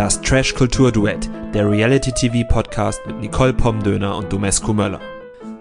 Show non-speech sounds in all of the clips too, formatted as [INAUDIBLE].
Das Trash Kultur Duett, der Reality TV Podcast mit Nicole Pomdöner und Domescu Möller.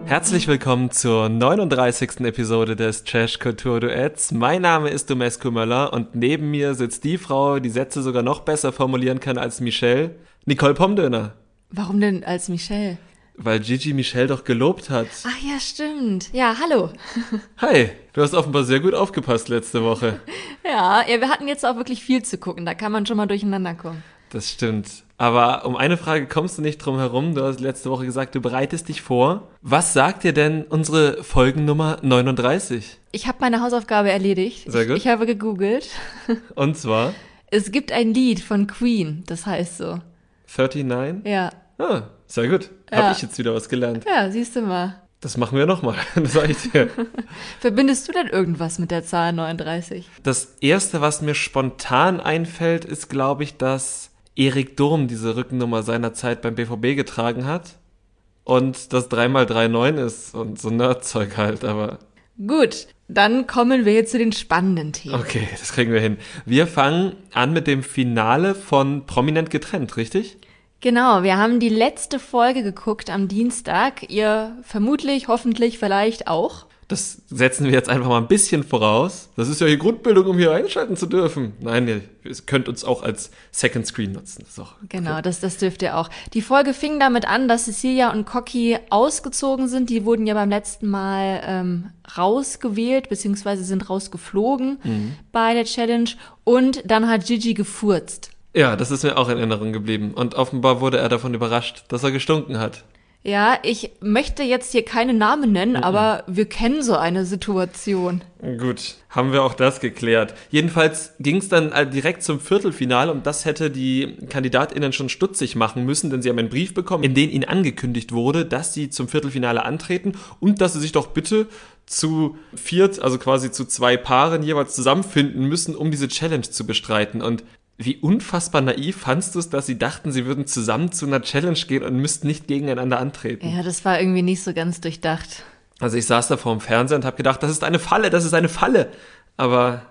Herzlich willkommen zur 39. Episode des Trash Kultur Duets. Mein Name ist Domescu Möller und neben mir sitzt die Frau, die Sätze sogar noch besser formulieren kann als Michelle, Nicole Pomdöner. Warum denn als Michelle? Weil Gigi Michelle doch gelobt hat. Ach ja, stimmt. Ja, hallo. [LAUGHS] Hi, du hast offenbar sehr gut aufgepasst letzte Woche. Ja, ja, wir hatten jetzt auch wirklich viel zu gucken. Da kann man schon mal durcheinander kommen. Das stimmt. Aber um eine Frage kommst du nicht drum herum. Du hast letzte Woche gesagt, du bereitest dich vor. Was sagt dir denn unsere Folgennummer 39? Ich habe meine Hausaufgabe erledigt. Sehr gut. Ich, ich habe gegoogelt. [LAUGHS] Und zwar Es gibt ein Lied von Queen, das heißt so. 39? Ja. Ah, sehr gut. Ja. Habe ich jetzt wieder was gelernt. Ja, siehst du mal. Das machen wir nochmal. [LAUGHS] Das sag ich dir. [LAUGHS] Verbindest du denn irgendwas mit der Zahl 39? Das erste, was mir spontan einfällt, ist, glaube ich, dass Erik Durm diese Rückennummer seinerzeit beim BVB getragen hat. Und das 3x39 ist und so Nerdzeug halt, aber Gut, dann kommen wir jetzt zu den spannenden Themen. okay, das kriegen wir hin. Wir fangen an mit dem Finale von Prominent getrennt, richtig? Genau, wir haben die letzte Folge geguckt am Dienstag. Ihr vermutlich, hoffentlich, vielleicht auch. Das setzen wir jetzt einfach mal ein bisschen voraus. Das ist ja die Grundbildung, um hier einschalten zu dürfen. Nein, ihr könnt uns auch als Second Screen nutzen. Das Genau, das, das dürft ihr auch. Die Folge fing damit an, dass Cecilia und Cocky ausgezogen sind. Die wurden ja beim letzten Mal ähm, rausgewählt, beziehungsweise sind rausgeflogen bei der Challenge. Und dann hat Gigi gefurzt. Ja, das ist mir auch in Erinnerung geblieben. Und offenbar wurde er davon überrascht, dass er gestunken hat. Ja, ich möchte jetzt hier keine Namen nennen, aber wir kennen so eine Situation. Gut, haben wir auch das geklärt. Jedenfalls ging es dann äh, direkt zum Viertelfinale und das hätte die KandidatInnen schon stutzig machen müssen, denn sie haben einen Brief bekommen, in dem ihnen angekündigt wurde, dass sie zum Viertelfinale antreten und dass sie sich doch bitte zu viert, also quasi zu zwei Paaren jeweils zusammenfinden müssen, um diese Challenge zu bestreiten. Und wie unfassbar naiv fandst du es, dass sie dachten, sie würden zusammen zu einer Challenge gehen und müssten nicht gegeneinander antreten? Ja, das war irgendwie nicht so ganz durchdacht. Also ich saß da vor dem Fernseher und habe gedacht, das ist eine Falle, das ist eine Falle. Aber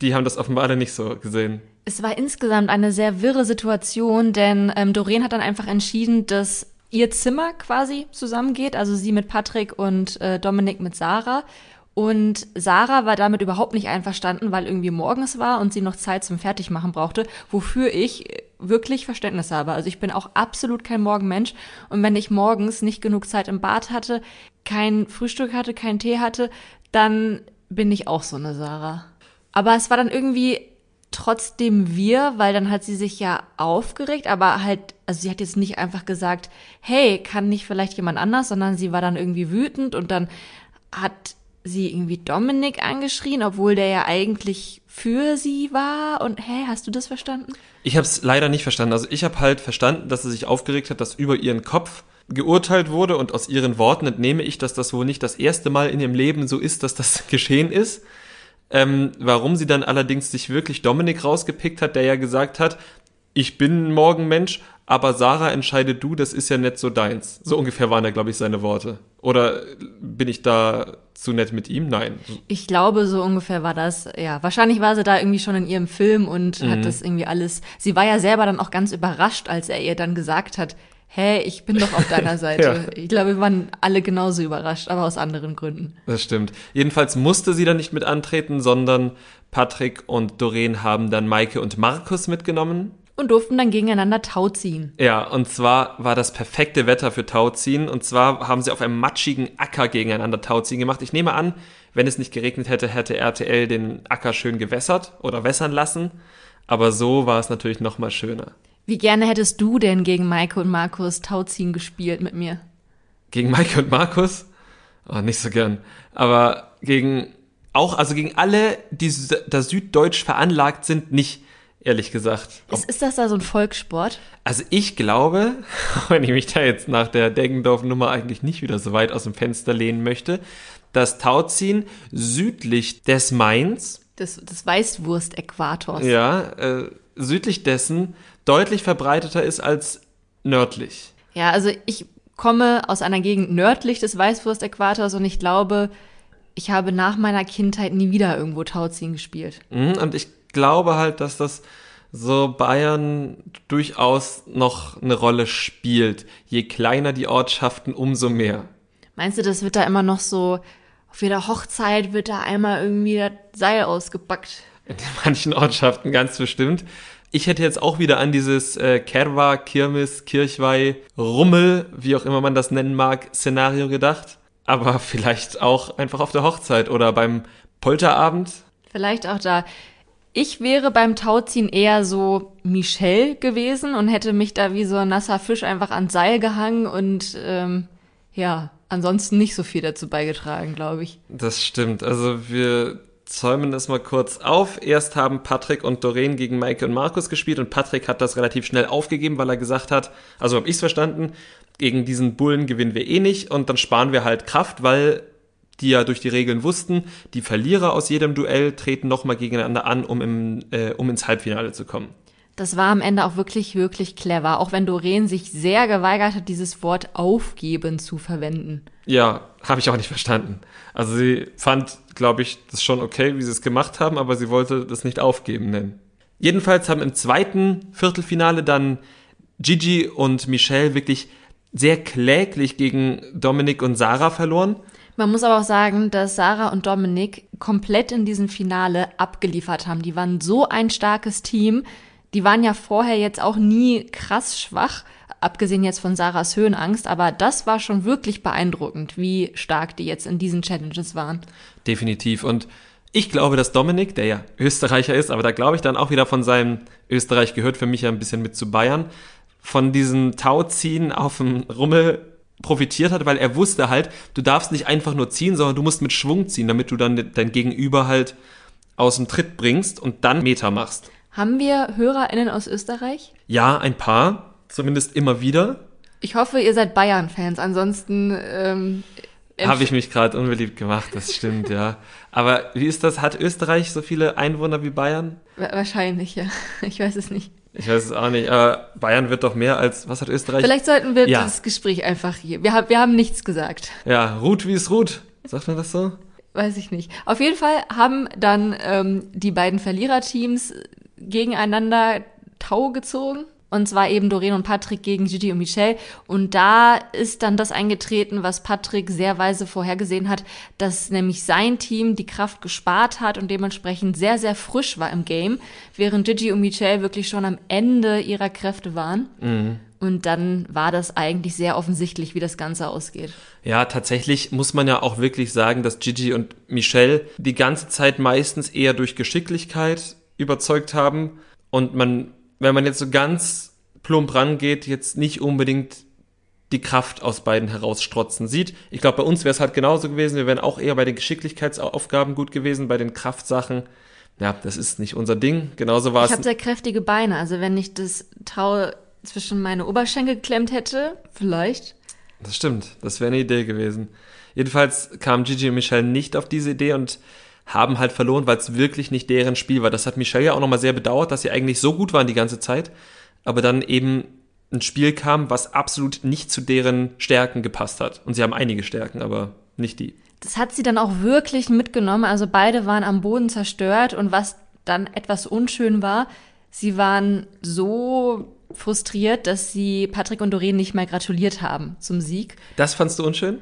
die haben das offenbar alle nicht so gesehen. Es war insgesamt eine sehr wirre Situation, denn ähm, Doreen hat dann einfach entschieden, dass ihr Zimmer quasi zusammengeht, also sie mit Patrick und äh, Dominik mit Sarah. Und Sarah war damit überhaupt nicht einverstanden, weil irgendwie morgens war und sie noch Zeit zum Fertigmachen brauchte, wofür ich äh, wirklich Verständnis habe. Also ich bin auch absolut kein Morgenmensch und wenn ich morgens nicht genug Zeit im Bad hatte, kein Frühstück hatte, keinen Tee hatte, dann bin ich auch so eine Sarah. Aber es war dann irgendwie trotzdem wir, weil dann hat sie sich ja aufgeregt, aber halt, also sie hat jetzt nicht einfach gesagt, hey, kann nicht vielleicht jemand anders, sondern sie war dann irgendwie wütend und dann hat sie irgendwie Dominik angeschrien, obwohl der ja eigentlich für sie war und hä, hast du das verstanden? Ich habe es leider nicht verstanden. Also ich habe halt verstanden, dass sie sich aufgeregt hat, dass über ihren Kopf geurteilt wurde und aus ihren Worten entnehme ich, dass das wohl nicht das erste Mal in ihrem Leben so ist, dass das [LAUGHS] geschehen ist. Ähm, warum sie dann allerdings sich wirklich Dominik rausgepickt hat, der ja gesagt hat, ich bin ein Morgenmensch, aber Sarah entscheide du, das ist ja nicht so deins. So ungefähr waren da, glaube ich, seine Worte. Oder bin ich da zu nett mit ihm? Nein. Ich glaube, so ungefähr war das. Ja, wahrscheinlich war sie da irgendwie schon in ihrem Film und Mhm. hat das irgendwie alles. Sie war ja selber dann auch ganz überrascht, als er ihr dann gesagt hat, hä, ich bin doch auf deiner [LAUGHS] Seite. Ich glaube, wir waren alle genauso überrascht, aber aus anderen Gründen. Das stimmt. Jedenfalls musste sie dann nicht mit antreten, sondern Patrick und Doreen haben dann Maike und Markus mitgenommen. Und durften dann gegeneinander Tau ziehen. Ja, und zwar war das perfekte Wetter für Tauziehen. Und zwar haben sie auf einem matschigen Acker gegeneinander Tauziehen gemacht. Ich nehme an, wenn es nicht geregnet hätte, hätte RTL den Acker schön gewässert oder wässern lassen. Aber so war es natürlich noch mal schöner. Wie gerne hättest du denn gegen Maike und Markus Tauziehen gespielt mit mir? Gegen Maike und Markus? Oh, nicht so gern. Aber gegen, auch, also gegen alle, die da süddeutsch veranlagt sind, nicht, ehrlich gesagt. Ist, ist das da so ein Volkssport? Also ich glaube, [LAUGHS] wenn ich mich da jetzt nach der Deggendorf-Nummer eigentlich nicht wieder so weit aus dem Fenster lehnen möchte, dass Tauziehen südlich des Mains, Des, des Weißwurst-Äquators. ja, äh, südlich dessen deutlich verbreiteter ist als nördlich. Ja, also ich komme aus einer Gegend nördlich des Weißwurst-Äquators und ich glaube, ich habe nach meiner Kindheit nie wieder irgendwo Tauziehen gespielt. Mhm, Und ich glaube halt, dass das so Bayern durchaus noch eine Rolle spielt. Je kleiner die Ortschaften, umso mehr. Meinst du, das wird da immer noch so, auf jeder Hochzeit wird da einmal irgendwie das Seil ausgepackt? In manchen Ortschaften ganz bestimmt. Ich hätte jetzt auch wieder an dieses äh, Kerwa, Kirmes, Kirchweih, Rummel, wie auch immer man das nennen mag, Szenario gedacht. Aber vielleicht auch einfach auf der Hochzeit oder beim Polterabend. Vielleicht auch da. Ich wäre beim Tauziehen eher so Michelle gewesen und hätte mich da wie so ein nasser Fisch einfach ans Seil gehangen und ähm, ja, ansonsten nicht so viel dazu beigetragen, glaube ich. Das stimmt. Also wir zäumen es mal kurz auf. Erst haben Patrick und Doreen gegen Maike und Markus gespielt und Patrick hat das relativ schnell aufgegeben, weil er gesagt hat, also habe ich es verstanden, gegen diesen Bullen gewinnen wir eh nicht und dann sparen wir halt Kraft, weil die ja durch die Regeln wussten, die Verlierer aus jedem Duell treten nochmal gegeneinander an, um, im, äh, um ins Halbfinale zu kommen. Das war am Ende auch wirklich, wirklich clever, auch wenn Doreen sich sehr geweigert hat, dieses Wort aufgeben zu verwenden. Ja, habe ich auch nicht verstanden. Also sie fand, glaube ich, das schon okay, wie sie es gemacht haben, aber sie wollte das nicht aufgeben nennen. Jedenfalls haben im zweiten Viertelfinale dann Gigi und Michelle wirklich sehr kläglich gegen Dominik und Sarah verloren. Man muss aber auch sagen, dass Sarah und Dominik komplett in diesem Finale abgeliefert haben. Die waren so ein starkes Team. Die waren ja vorher jetzt auch nie krass schwach, abgesehen jetzt von Sarahs Höhenangst, aber das war schon wirklich beeindruckend, wie stark die jetzt in diesen Challenges waren. Definitiv. Und ich glaube, dass Dominik, der ja Österreicher ist, aber da glaube ich dann auch wieder von seinem Österreich gehört für mich ja ein bisschen mit zu Bayern, von diesem Tauziehen auf dem Rummel profitiert hat, weil er wusste halt, du darfst nicht einfach nur ziehen, sondern du musst mit Schwung ziehen, damit du dann dein Gegenüber halt aus dem Tritt bringst und dann Meter machst. Haben wir HörerInnen aus Österreich? Ja, ein paar, zumindest immer wieder. Ich hoffe, ihr seid Bayern-Fans, ansonsten ähm, habe ich mich gerade unbeliebt gemacht, das stimmt, ja. Aber wie ist das? Hat Österreich so viele Einwohner wie Bayern? Wahrscheinlich, ja. [LAUGHS] Ich weiß es nicht. Ich weiß es auch nicht, aber Bayern wird doch mehr als, was hat Österreich? Vielleicht sollten wir ja. das Gespräch einfach hier. Wir, haben wir haben nichts gesagt. Ja, Ruth wie es Ruth. Sagt man das so? Weiß ich nicht. Auf jeden Fall haben dann ähm, die beiden Verliererteams gegeneinander Tau gezogen. Und zwar eben Doreen und Patrick gegen Gigi und Michelle. Und da ist dann das eingetreten, was Patrick sehr weise vorhergesehen hat, dass nämlich sein Team die Kraft gespart hat und dementsprechend sehr, sehr frisch war im Game, während Gigi und Michelle wirklich schon am Ende ihrer Kräfte waren. Mhm. Und dann war das eigentlich sehr offensichtlich, wie das Ganze ausgeht. Ja, tatsächlich muss man ja auch wirklich sagen, dass Gigi und Michelle die ganze Zeit meistens eher durch Geschicklichkeit überzeugt haben und man wenn man jetzt so ganz plump rangeht, jetzt nicht unbedingt die Kraft aus beiden herausstrotzen sieht. Ich glaube, bei uns wäre es halt genauso gewesen. Wir wären auch eher bei den Geschicklichkeitsaufgaben gut gewesen, bei den Kraftsachen. Ja, das ist nicht unser Ding. Genauso war es. Ich habe sehr kräftige Beine. Also wenn ich das Tau zwischen meine Oberschenkel geklemmt hätte, vielleicht. Das stimmt. Das wäre eine Idee gewesen. Jedenfalls kamen Gigi und Michelle nicht auf diese Idee und haben halt verloren, weil es wirklich nicht deren Spiel war. Das hat Michelle ja auch nochmal sehr bedauert, dass sie eigentlich so gut waren die ganze Zeit, aber dann eben ein Spiel kam, was absolut nicht zu deren Stärken gepasst hat. Und sie haben einige Stärken, aber nicht die. Das hat sie dann auch wirklich mitgenommen. Also beide waren am Boden zerstört und was dann etwas unschön war, sie waren so frustriert, dass sie Patrick und Doreen nicht mehr gratuliert haben zum Sieg. Das fandst du unschön?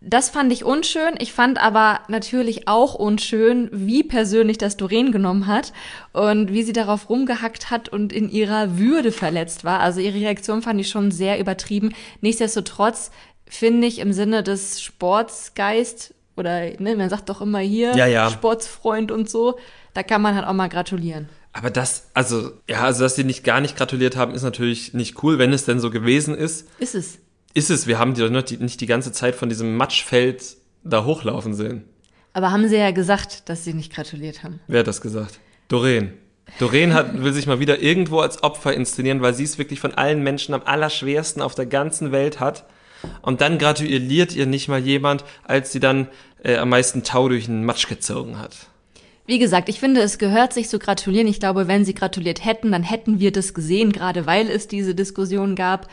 Das fand ich unschön. Ich fand aber natürlich auch unschön, wie persönlich das Doreen genommen hat und wie sie darauf rumgehackt hat und in ihrer Würde verletzt war. Also ihre Reaktion fand ich schon sehr übertrieben. Nichtsdestotrotz finde ich im Sinne des Sportsgeist oder ne, man sagt doch immer hier ja, ja. Sportsfreund und so, da kann man halt auch mal gratulieren. Aber das, also, ja, also, dass sie nicht gar nicht gratuliert haben, ist natürlich nicht cool, wenn es denn so gewesen ist. Ist es ist es, wir haben die doch nicht die ganze Zeit von diesem Matschfeld da hochlaufen sehen. Aber haben sie ja gesagt, dass sie nicht gratuliert haben. Wer hat das gesagt? Doreen. Doreen hat, will sich mal wieder irgendwo als Opfer inszenieren, weil sie es wirklich von allen Menschen am allerschwersten auf der ganzen Welt hat. Und dann gratuliert ihr nicht mal jemand, als sie dann äh, am meisten Tau durch den Matsch gezogen hat. Wie gesagt, ich finde, es gehört sich zu gratulieren. Ich glaube, wenn sie gratuliert hätten, dann hätten wir das gesehen, gerade weil es diese Diskussion gab.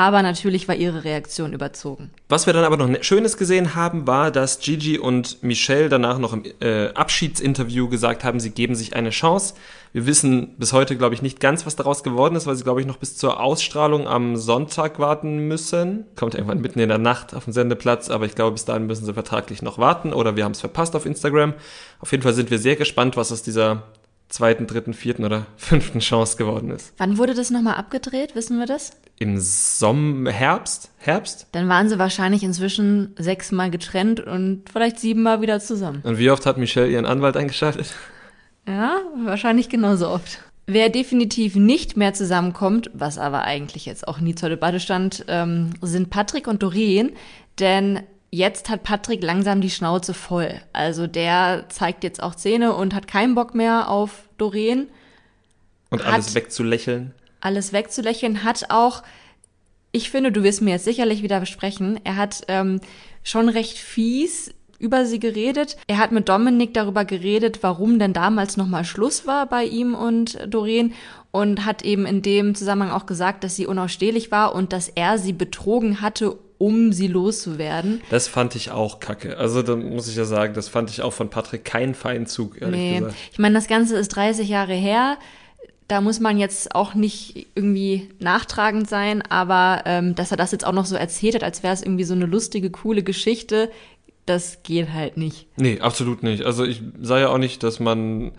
Aber natürlich war ihre Reaktion überzogen. Was wir dann aber noch ne-, Schönes gesehen haben, war, dass Gigi und Michelle danach noch im äh, Abschiedsinterview gesagt haben, sie geben sich eine Chance. Wir wissen bis heute, glaube ich, nicht ganz, was daraus geworden ist, weil sie, glaube ich, noch bis zur Ausstrahlung am Sonntag warten müssen. Kommt irgendwann mitten in der Nacht auf den Sendeplatz, aber ich glaube, bis dahin müssen sie vertraglich noch warten oder wir haben es verpasst auf Instagram. Auf jeden Fall sind wir sehr gespannt, was aus dieser zweiten, dritten, vierten oder [LAUGHS] fünften Chance geworden ist. Wann wurde das nochmal abgedreht? Wissen wir das? Im Sommer, Herbst? Herbst? Dann waren sie wahrscheinlich inzwischen sechsmal getrennt und vielleicht siebenmal wieder zusammen. Und wie oft hat Michelle ihren Anwalt eingeschaltet? Ja, wahrscheinlich genauso oft. Wer definitiv nicht mehr zusammenkommt, was aber eigentlich jetzt auch nie zur Debatte stand, ähm, sind Patrick und Doreen. Denn jetzt hat Patrick langsam die Schnauze voll. Also der zeigt jetzt auch Zähne und hat keinen Bock mehr auf Doreen. Und alles wegzulächeln. Alles wegzulächeln hat auch, ich finde, du wirst mir jetzt sicherlich wieder besprechen, er hat ähm, schon recht fies über sie geredet. Er hat mit Dominik darüber geredet, warum denn damals nochmal Schluss war bei ihm und Doreen und hat eben in dem Zusammenhang auch gesagt, dass sie unausstehlich war und dass er sie betrogen hatte, um sie loszuwerden. Das fand ich auch kacke. Also da muss ich ja sagen, das fand ich auch von Patrick keinen Feinzug, ehrlich nee. gesagt. Ich meine, das Ganze ist 30 Jahre her. Da muss man jetzt auch nicht irgendwie nachtragend sein, aber ähm, dass er das jetzt auch noch so erzählt hat, als wäre es irgendwie so eine lustige, coole Geschichte, das geht halt nicht. Nee, absolut nicht. Also ich sage ja auch nicht, dass man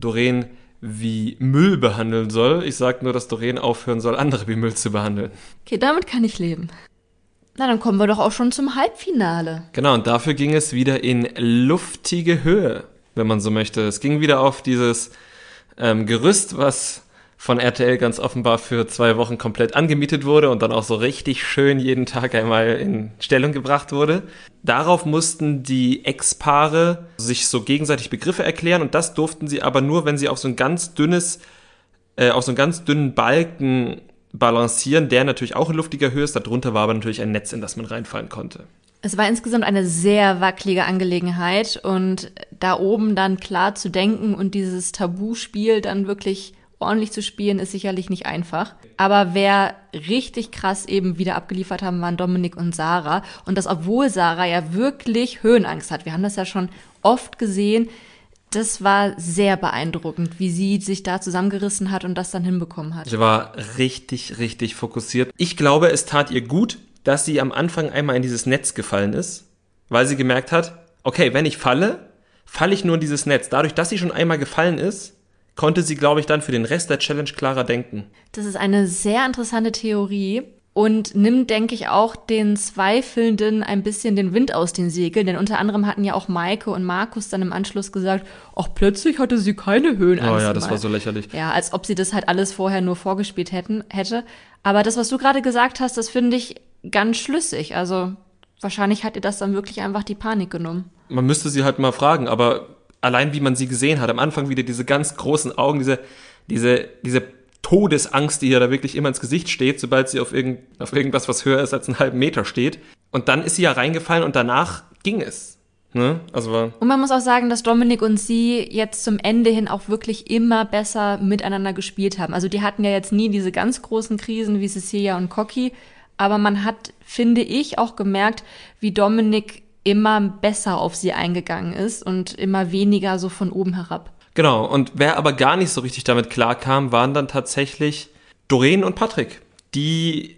Doreen wie Müll behandeln soll. Ich sage nur, dass Doreen aufhören soll, andere wie Müll zu behandeln. Okay, damit kann ich leben. Na, dann kommen wir doch auch schon zum Halbfinale. Genau, und dafür ging es wieder in luftige Höhe, wenn man so möchte. Es ging wieder auf dieses ähm, Gerüst, was von RTL ganz offenbar für zwei Wochen komplett angemietet wurde und dann auch so richtig schön jeden Tag einmal in Stellung gebracht wurde. Darauf mussten die Ex-Paare sich so gegenseitig Begriffe erklären und das durften sie aber nur, wenn sie auf so ein ganz dünnes, äh, auf so einen ganz dünnen Balken balancieren, der natürlich auch in luftiger Höhe ist. Darunter war aber natürlich ein Netz, in das man reinfallen konnte. Es war insgesamt eine sehr wackelige Angelegenheit und da oben dann klar zu denken und dieses Tabuspiel dann wirklich ordentlich zu spielen, ist sicherlich nicht einfach. Aber wer richtig krass eben wieder abgeliefert haben, waren Dominik und Sarah. Und das, obwohl Sarah ja wirklich Höhenangst hat. Wir haben das ja schon oft gesehen das war sehr beeindruckend, wie sie sich da zusammengerissen hat und das dann hinbekommen hat. Sie war richtig, richtig fokussiert. Ich glaube, es tat ihr gut, dass sie am Anfang einmal in dieses Netz gefallen ist, weil sie gemerkt hat, okay, wenn ich falle, falle ich nur in dieses Netz. Dadurch, dass sie schon einmal gefallen ist, konnte sie, glaube ich, dann für den Rest der Challenge klarer denken. Das ist eine sehr interessante Theorie und nimmt, denke ich, auch den Zweifelnden ein bisschen den Wind aus den Segeln. Denn unter anderem hatten ja auch Maike und Markus dann im Anschluss gesagt, auch plötzlich hatte sie keine Höhenangst. Oh ja, das war so lächerlich. Ja, als ob sie das halt alles vorher nur vorgespielt hätten, hätte. Aber das, was du gerade gesagt hast, das finde ich ganz schlüssig. Also wahrscheinlich hat ihr das dann wirklich einfach die Panik genommen. Man müsste sie halt mal fragen, aber allein wie man sie gesehen hat, am Anfang wieder diese ganz großen Augen, diese, diese, diese Todesangst, die ihr da wirklich immer ins Gesicht steht, sobald sie auf, irgend, auf irgendwas, was höher ist als einen halben Meter steht. Und dann ist sie ja reingefallen und danach ging es. Ne? Also und man muss auch sagen, dass Dominik und sie jetzt zum Ende hin auch wirklich immer besser miteinander gespielt haben. Also die hatten ja jetzt nie diese ganz großen Krisen wie Cecilia und Cocky, aber man hat, finde ich, auch gemerkt, wie Dominik immer besser auf sie eingegangen ist und immer weniger so von oben herab. Genau, und wer aber gar nicht so richtig damit klarkam, waren dann tatsächlich Doreen und Patrick, die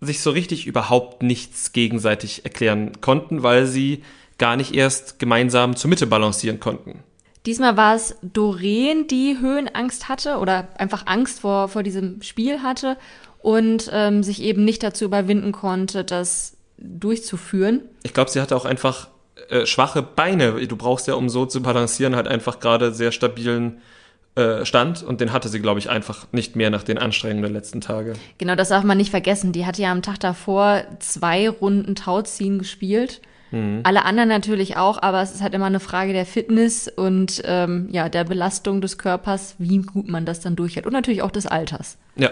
sich so richtig überhaupt nichts gegenseitig erklären konnten, weil sie gar nicht erst gemeinsam zur Mitte balancieren konnten. Diesmal war es Doreen, die Höhenangst hatte oder einfach Angst vor, vor diesem Spiel hatte und ähm, sich eben nicht dazu überwinden konnte, das durchzuführen. Ich glaube, sie hatte auch einfach äh, schwache Beine. Du brauchst ja, um so zu balancieren, halt einfach gerade sehr stabilen äh, Stand und den hatte sie, glaube ich, einfach nicht mehr nach den Anstrengungen der letzten Tage. Genau, das darf man nicht vergessen. Die hatte ja am Tag davor zwei Runden Tauziehen gespielt. Mhm. Alle anderen natürlich auch, aber es ist halt immer eine Frage der Fitness und ähm, ja, der Belastung des Körpers, wie gut man das dann durchhält. Und natürlich auch des Alters. Ja,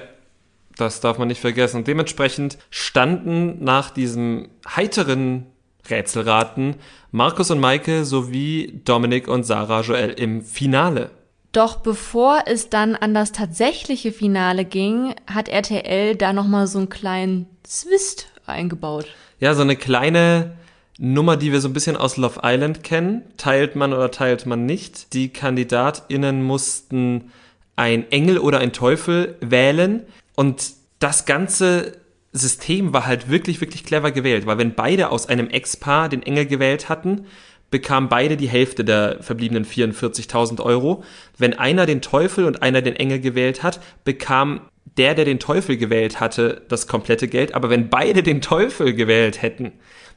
das darf man nicht vergessen. Und dementsprechend standen nach diesem heiteren Rätselraten Markus und Maike sowie Dominik und Sarah Joel im Finale. Doch bevor es dann an das tatsächliche Finale ging, hat RTL da nochmal so einen kleinen Zwist eingebaut. Ja, so eine kleine Nummer, die wir so ein bisschen aus Love Island kennen. Teilt man oder teilt man nicht. Die KandidatInnen mussten ein Engel oder ein Teufel wählen und das ganze System war halt wirklich, wirklich clever gewählt, weil wenn beide aus einem Ex-Paar den Engel gewählt hatten, bekamen beide die Hälfte der verbliebenen 44.000 Euro. Wenn einer den Teufel und einer den Engel gewählt hat, bekam der, der den Teufel gewählt hatte, das komplette Geld. Aber wenn beide den Teufel gewählt hätten,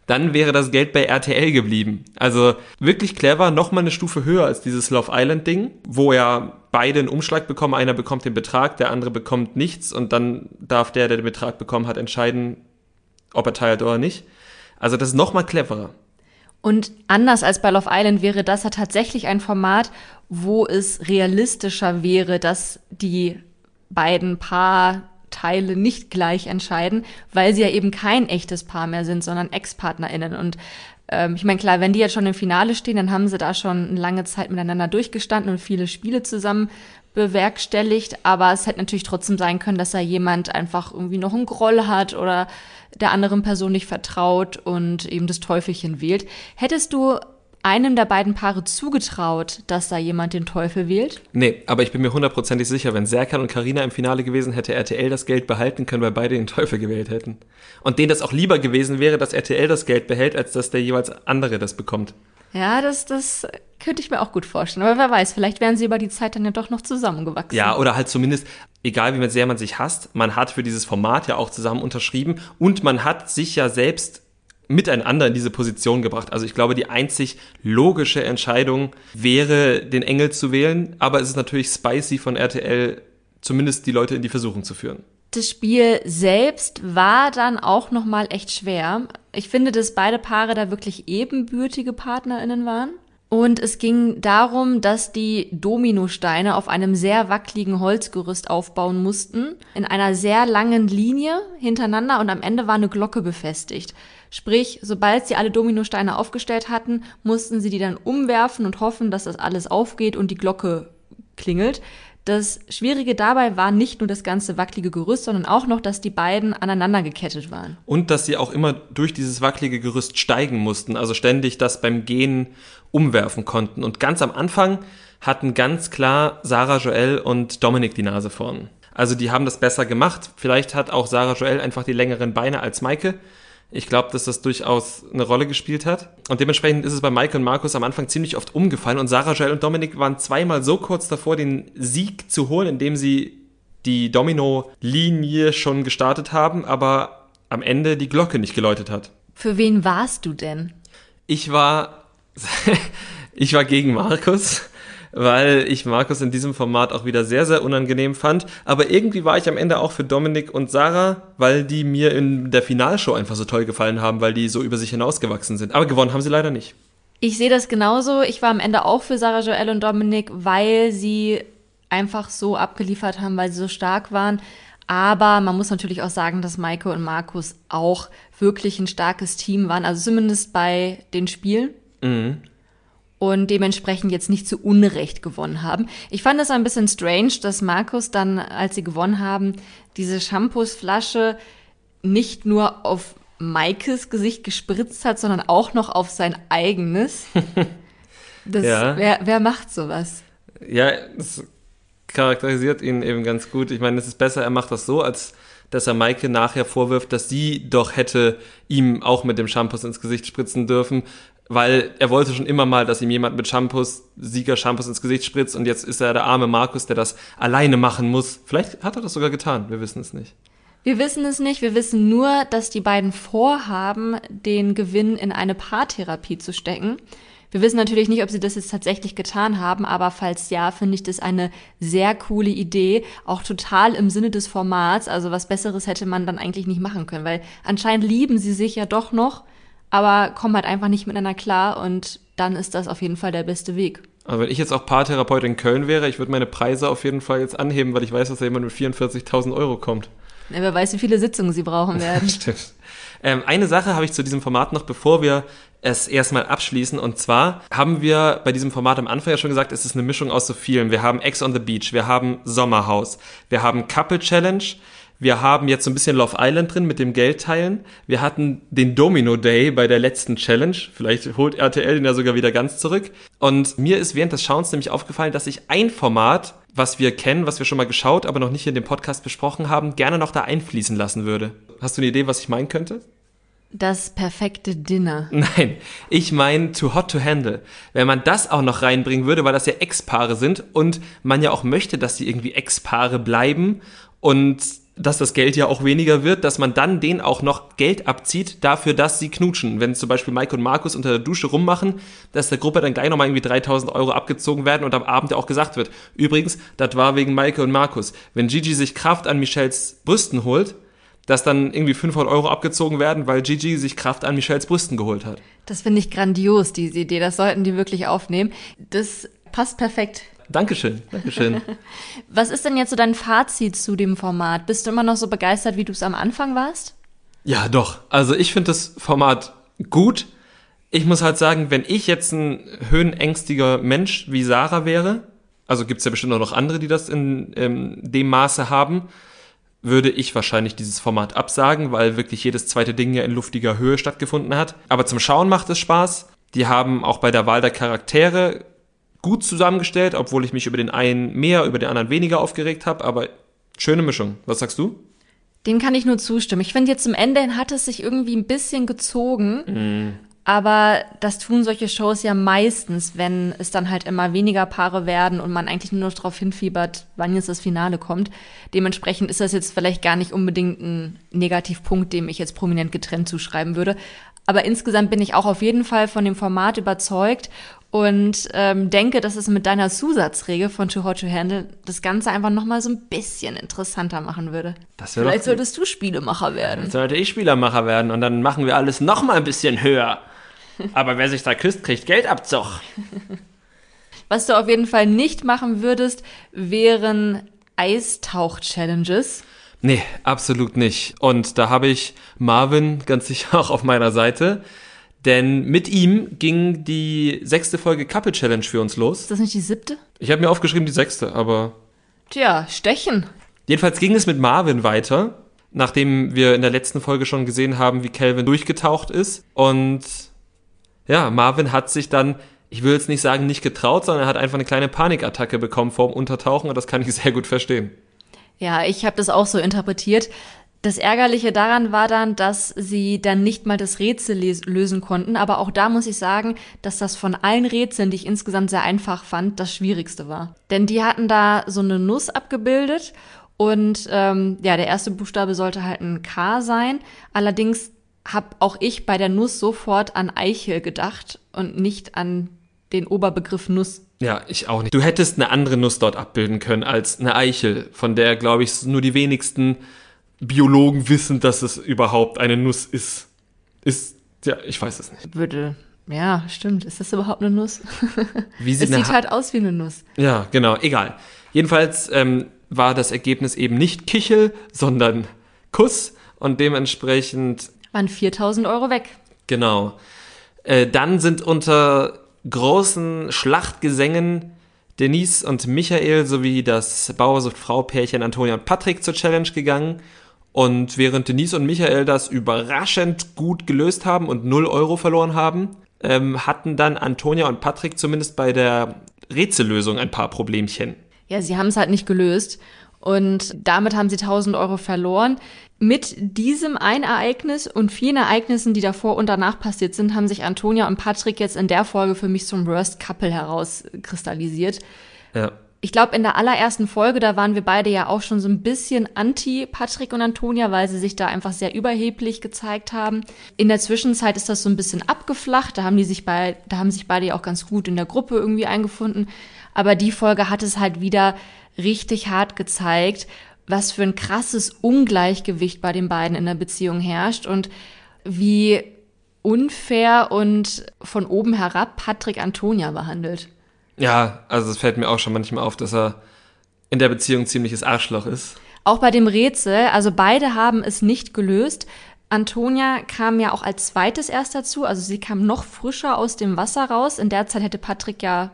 dann wäre das Geld bei RTL geblieben. Also wirklich clever, nochmal eine Stufe höher als dieses Love Island Ding, wo ja beide einen Umschlag bekommen, einer bekommt den Betrag, der andere bekommt nichts und dann darf der, der den Betrag bekommen hat, entscheiden, ob er teilt oder nicht. Also das ist nochmal cleverer. Und anders als bei Love Island wäre das ja tatsächlich ein Format, wo es realistischer wäre, dass die beiden Paarteile nicht gleich entscheiden, weil sie ja eben kein echtes Paar mehr sind, sondern Ex-PartnerInnen. Und ähm, ich meine, klar, wenn die jetzt schon im Finale stehen, dann haben sie da schon eine lange Zeit miteinander durchgestanden und viele Spiele zusammen bewerkstelligt. Aber es hätte natürlich trotzdem sein können, dass da jemand einfach irgendwie noch einen Groll hat oder der anderen Person nicht vertraut und eben das Teufelchen wählt. Hättest du einem der beiden Paare zugetraut, dass da jemand den Teufel wählt? Nee, aber ich bin mir hundertprozentig sicher, wenn Serkan und Karina im Finale gewesen, hätte RTL das Geld behalten können, weil beide den Teufel gewählt hätten. Und denen das auch lieber gewesen wäre, dass RTL das Geld behält, als dass der jeweils andere das bekommt. Ja, das, das könnte ich mir auch gut vorstellen. Aber wer weiß, vielleicht wären sie über die Zeit dann ja doch noch zusammengewachsen. Ja, oder halt zumindest, egal wie sehr man sich hasst, man hat für dieses Format ja auch zusammen unterschrieben und man hat sich ja selbst miteinander in diese Position gebracht. Also ich glaube, die einzig logische Entscheidung wäre, den Engel zu wählen, aber es ist natürlich spicy von RTL, zumindest die Leute in die Versuchung zu führen. Das Spiel selbst war dann auch noch mal echt schwer. Ich finde, dass beide Paare da wirklich ebenbürtige PartnerInnen waren. Und es ging darum, dass die Dominosteine auf einem sehr wackeligen Holzgerüst aufbauen mussten, in einer sehr langen Linie hintereinander und am Ende war eine Glocke befestigt. Sprich, sobald sie alle Dominosteine aufgestellt hatten, mussten sie die dann umwerfen und hoffen, dass das alles aufgeht und die Glocke klingelt. Das Schwierige dabei war nicht nur das ganze wackelige Gerüst, sondern auch noch, dass die beiden aneinander gekettet waren. Und dass sie auch immer durch dieses wackelige Gerüst steigen mussten, also ständig das beim Gehen umwerfen konnten. Und ganz am Anfang hatten ganz klar Sarah Joel und Dominik die Nase vorn. Also die haben das besser gemacht. Vielleicht hat auch Sarah Joel einfach die längeren Beine als Maike. Ich glaube, dass das durchaus eine Rolle gespielt hat. Und dementsprechend ist es bei Mike und Markus am Anfang ziemlich oft umgefallen. Und Sarah, Joel und Dominik waren zweimal so kurz davor, den Sieg zu holen, indem sie die Domino-Linie schon gestartet haben, aber am Ende die Glocke nicht geläutet hat. Für wen warst du denn? Ich war, [LAUGHS] ich war gegen Markus weil ich Markus in diesem Format auch wieder sehr, sehr unangenehm fand. Aber irgendwie war ich am Ende auch für Dominik und Sarah, weil die mir in der Finalshow einfach so toll gefallen haben, weil die so über sich hinausgewachsen sind. Aber gewonnen haben sie leider nicht. Ich sehe das genauso. Ich war am Ende auch für Sarah Joel und Dominik, weil sie einfach so abgeliefert haben, weil sie so stark waren. Aber man muss natürlich auch sagen, dass Maike und Markus auch wirklich ein starkes Team waren. Also zumindest bei den Spielen. Mhm und dementsprechend jetzt nicht zu Unrecht gewonnen haben. Ich fand es ein bisschen strange, dass Markus dann, als sie gewonnen haben, diese Shampoosflasche nicht nur auf Maikes Gesicht gespritzt hat, sondern auch noch auf sein eigenes. [LAUGHS] Das, ja. wer, wer macht sowas? Ja, das charakterisiert ihn eben ganz gut. Ich meine, es ist besser, er macht das so, als dass er Maike nachher vorwirft, dass sie doch hätte ihm auch mit dem Shampoos ins Gesicht spritzen dürfen, weil er wollte schon immer mal, dass ihm jemand mit Shampoos, Sieger-Shampoos ins Gesicht spritzt und jetzt ist er der arme Markus, der das alleine machen muss. Vielleicht hat er das sogar getan, wir wissen es nicht. Wir wissen es nicht, wir wissen nur, dass die beiden vorhaben, den Gewinn in eine Paartherapie zu stecken. Wir wissen natürlich nicht, ob sie das jetzt tatsächlich getan haben, aber falls ja, finde ich das eine sehr coole Idee, auch total im Sinne des Formats. Also was Besseres hätte man dann eigentlich nicht machen können, weil anscheinend lieben sie sich ja doch noch aber kommen halt einfach nicht miteinander klar und dann ist das auf jeden Fall der beste Weg. Also wenn ich jetzt auch Paartherapeut in Köln wäre, ich würde meine Preise auf jeden Fall jetzt anheben, weil ich weiß, dass da jemand mit 44.000 Euro kommt. Ja, wer weiß, wie viele Sitzungen sie brauchen [LAUGHS] werden. Stimmt. Ähm, eine Sache habe ich zu diesem Format noch, bevor wir es erstmal abschließen. Und zwar haben wir bei diesem Format am Anfang ja schon gesagt, es ist eine Mischung aus so vielen. Wir haben Ex on the Beach, wir haben Sommerhaus, wir haben Couple Challenge, wir haben jetzt so ein bisschen Love Island drin mit dem Geldteilen. Wir hatten den Domino Day bei der letzten Challenge. Vielleicht holt RTL den ja sogar wieder ganz zurück. Und mir ist während des Schauens nämlich aufgefallen, dass ich ein Format, was wir kennen, was wir schon mal geschaut, aber noch nicht in dem Podcast besprochen haben, gerne noch da einfließen lassen würde. Hast du eine Idee, was ich meinen könnte? Das perfekte Dinner. Nein, ich meine Too Hot to Handle. Wenn man das auch noch reinbringen würde, weil das ja Ex-Paare sind und man ja auch möchte, dass sie irgendwie Ex-Paare bleiben und dass das Geld ja auch weniger wird, dass man dann denen auch noch Geld abzieht dafür, dass sie knutschen. Wenn zum Beispiel Mike und Markus unter der Dusche rummachen, dass der Gruppe dann gleich nochmal irgendwie 3000 Euro abgezogen werden und am Abend ja auch gesagt wird, übrigens, das war wegen Maike und Markus. Wenn Gigi sich Kraft an Michelles Brüsten holt, dass dann irgendwie 500 Euro abgezogen werden, weil Gigi sich Kraft an Michelles Brüsten geholt hat. Das finde ich grandios, diese Idee. Das sollten die wirklich aufnehmen. Das passt perfekt. Dankeschön, Dankeschön. [LAUGHS] Was ist denn jetzt so dein Fazit zu dem Format? Bist du immer noch so begeistert, wie du es am Anfang warst? Ja, doch. Also ich finde das Format gut. Ich muss halt sagen, wenn ich jetzt ein höhenängstiger Mensch wie Sarah wäre, also gibt es ja bestimmt auch noch andere, die das in ähm, dem Maße haben, würde ich wahrscheinlich dieses Format absagen, weil wirklich jedes zweite Ding ja in luftiger Höhe stattgefunden hat. Aber zum Schauen macht es Spaß. Die haben auch bei der Wahl der Charaktere gut zusammengestellt, obwohl ich mich über den einen mehr, über den anderen weniger aufgeregt habe, aber schöne Mischung. Was sagst du? Dem kann ich nur zustimmen. Ich finde jetzt zum Ende hin hat es sich irgendwie ein bisschen gezogen. Mm. Aber das tun solche Shows ja meistens, wenn es dann halt immer weniger Paare werden und man eigentlich nur noch darauf hinfiebert, wann jetzt das Finale kommt. Dementsprechend ist das jetzt vielleicht gar nicht unbedingt ein Negativpunkt, dem ich jetzt prominent getrennt zuschreiben würde. Aber insgesamt bin ich auch auf jeden Fall von dem Format überzeugt und ähm, denke, dass es mit deiner Zusatzregel von Too Hot to Handle das Ganze einfach noch mal so ein bisschen interessanter machen würde. Vielleicht doch, solltest du Spielemacher werden. Sollte ich Spielemacher werden und dann machen wir alles noch mal ein bisschen höher. [LAUGHS] Aber wer sich da küsst, kriegt Geldabzug. [LAUGHS] Was du auf jeden Fall nicht machen würdest, wären Eistauch-Challenges. Nee, absolut nicht. Und da habe ich Marvin ganz sicher [LAUGHS] auch auf meiner Seite. Denn mit ihm ging die sechste Folge Couple Challenge für uns los. Ist das nicht die siebte? Ich habe mir aufgeschrieben die sechste, aber. Tja, stechen. Jedenfalls ging es mit Marvin weiter, nachdem wir in der letzten Folge schon gesehen haben, wie Calvin durchgetaucht ist. Und ja, Marvin hat sich dann, ich will jetzt nicht sagen, nicht getraut, sondern er hat einfach eine kleine Panikattacke bekommen vorm Untertauchen und das kann ich [LAUGHS] sehr gut verstehen. Ja, ich habe das auch so interpretiert. Das Ärgerliche daran war dann, dass sie dann nicht mal das Rätsel lösen konnten. Aber auch da muss ich sagen, dass das von allen Rätseln, die ich insgesamt sehr einfach fand, das schwierigste war. Denn die hatten da so eine Nuss abgebildet und ähm, ja, der erste Buchstabe sollte halt ein K sein. Allerdings habe auch ich bei der Nuss sofort an Eichel gedacht und nicht an den Oberbegriff Nuss. Ja, ich auch nicht. Du hättest eine andere Nuss dort abbilden können als eine Eichel, von der, glaube ich, nur die wenigsten Biologen wissen, dass es überhaupt eine Nuss ist. Ist, ja, ich weiß es nicht. Würde, ja, stimmt. Ist das überhaupt eine Nuss? [LAUGHS] Wie sieht es sieht halt aus wie eine Nuss. Ja, genau, egal. Jedenfalls ähm, war das Ergebnis eben nicht Kichel, sondern Kuss und dementsprechend waren 4000 Euro weg. Genau. Äh, dann sind unter großen Schlachtgesängen Denise und Michael sowie das Bauersucht-Frau-Pärchen Antonia und Patrick zur Challenge gegangen. Und während Denise und Michael das überraschend gut gelöst haben und 0 Euro verloren haben, ähm, hatten dann Antonia und Patrick zumindest bei der Rätsellösung ein paar Problemchen. Ja, sie haben es halt nicht gelöst. Und damit haben sie 1000 Euro verloren. Mit diesem ein Ereignis und vielen Ereignissen, die davor und danach passiert sind, haben sich Antonia und Patrick jetzt in der Folge für mich zum Worst Couple herauskristallisiert. Ja. Ich glaube, in der allerersten Folge, da waren wir beide ja auch schon so ein bisschen anti Patrick und Antonia, weil sie sich da einfach sehr überheblich gezeigt haben. In der Zwischenzeit ist das so ein bisschen abgeflacht. Da haben die sich bei, da haben sich beide ja auch ganz gut in der Gruppe irgendwie eingefunden. Aber die Folge hat es halt wieder richtig hart gezeigt, was für ein krasses Ungleichgewicht bei den beiden in der Beziehung herrscht und wie unfair und von oben herab Patrick Antonia behandelt. Ja, also es fällt mir auch schon manchmal auf, dass er in der Beziehung ziemliches Arschloch ist. Auch bei dem Rätsel, also beide haben es nicht gelöst. Antonia kam ja auch als zweites erst dazu, also sie kam noch frischer aus dem Wasser raus. In der Zeit hätte Patrick ja,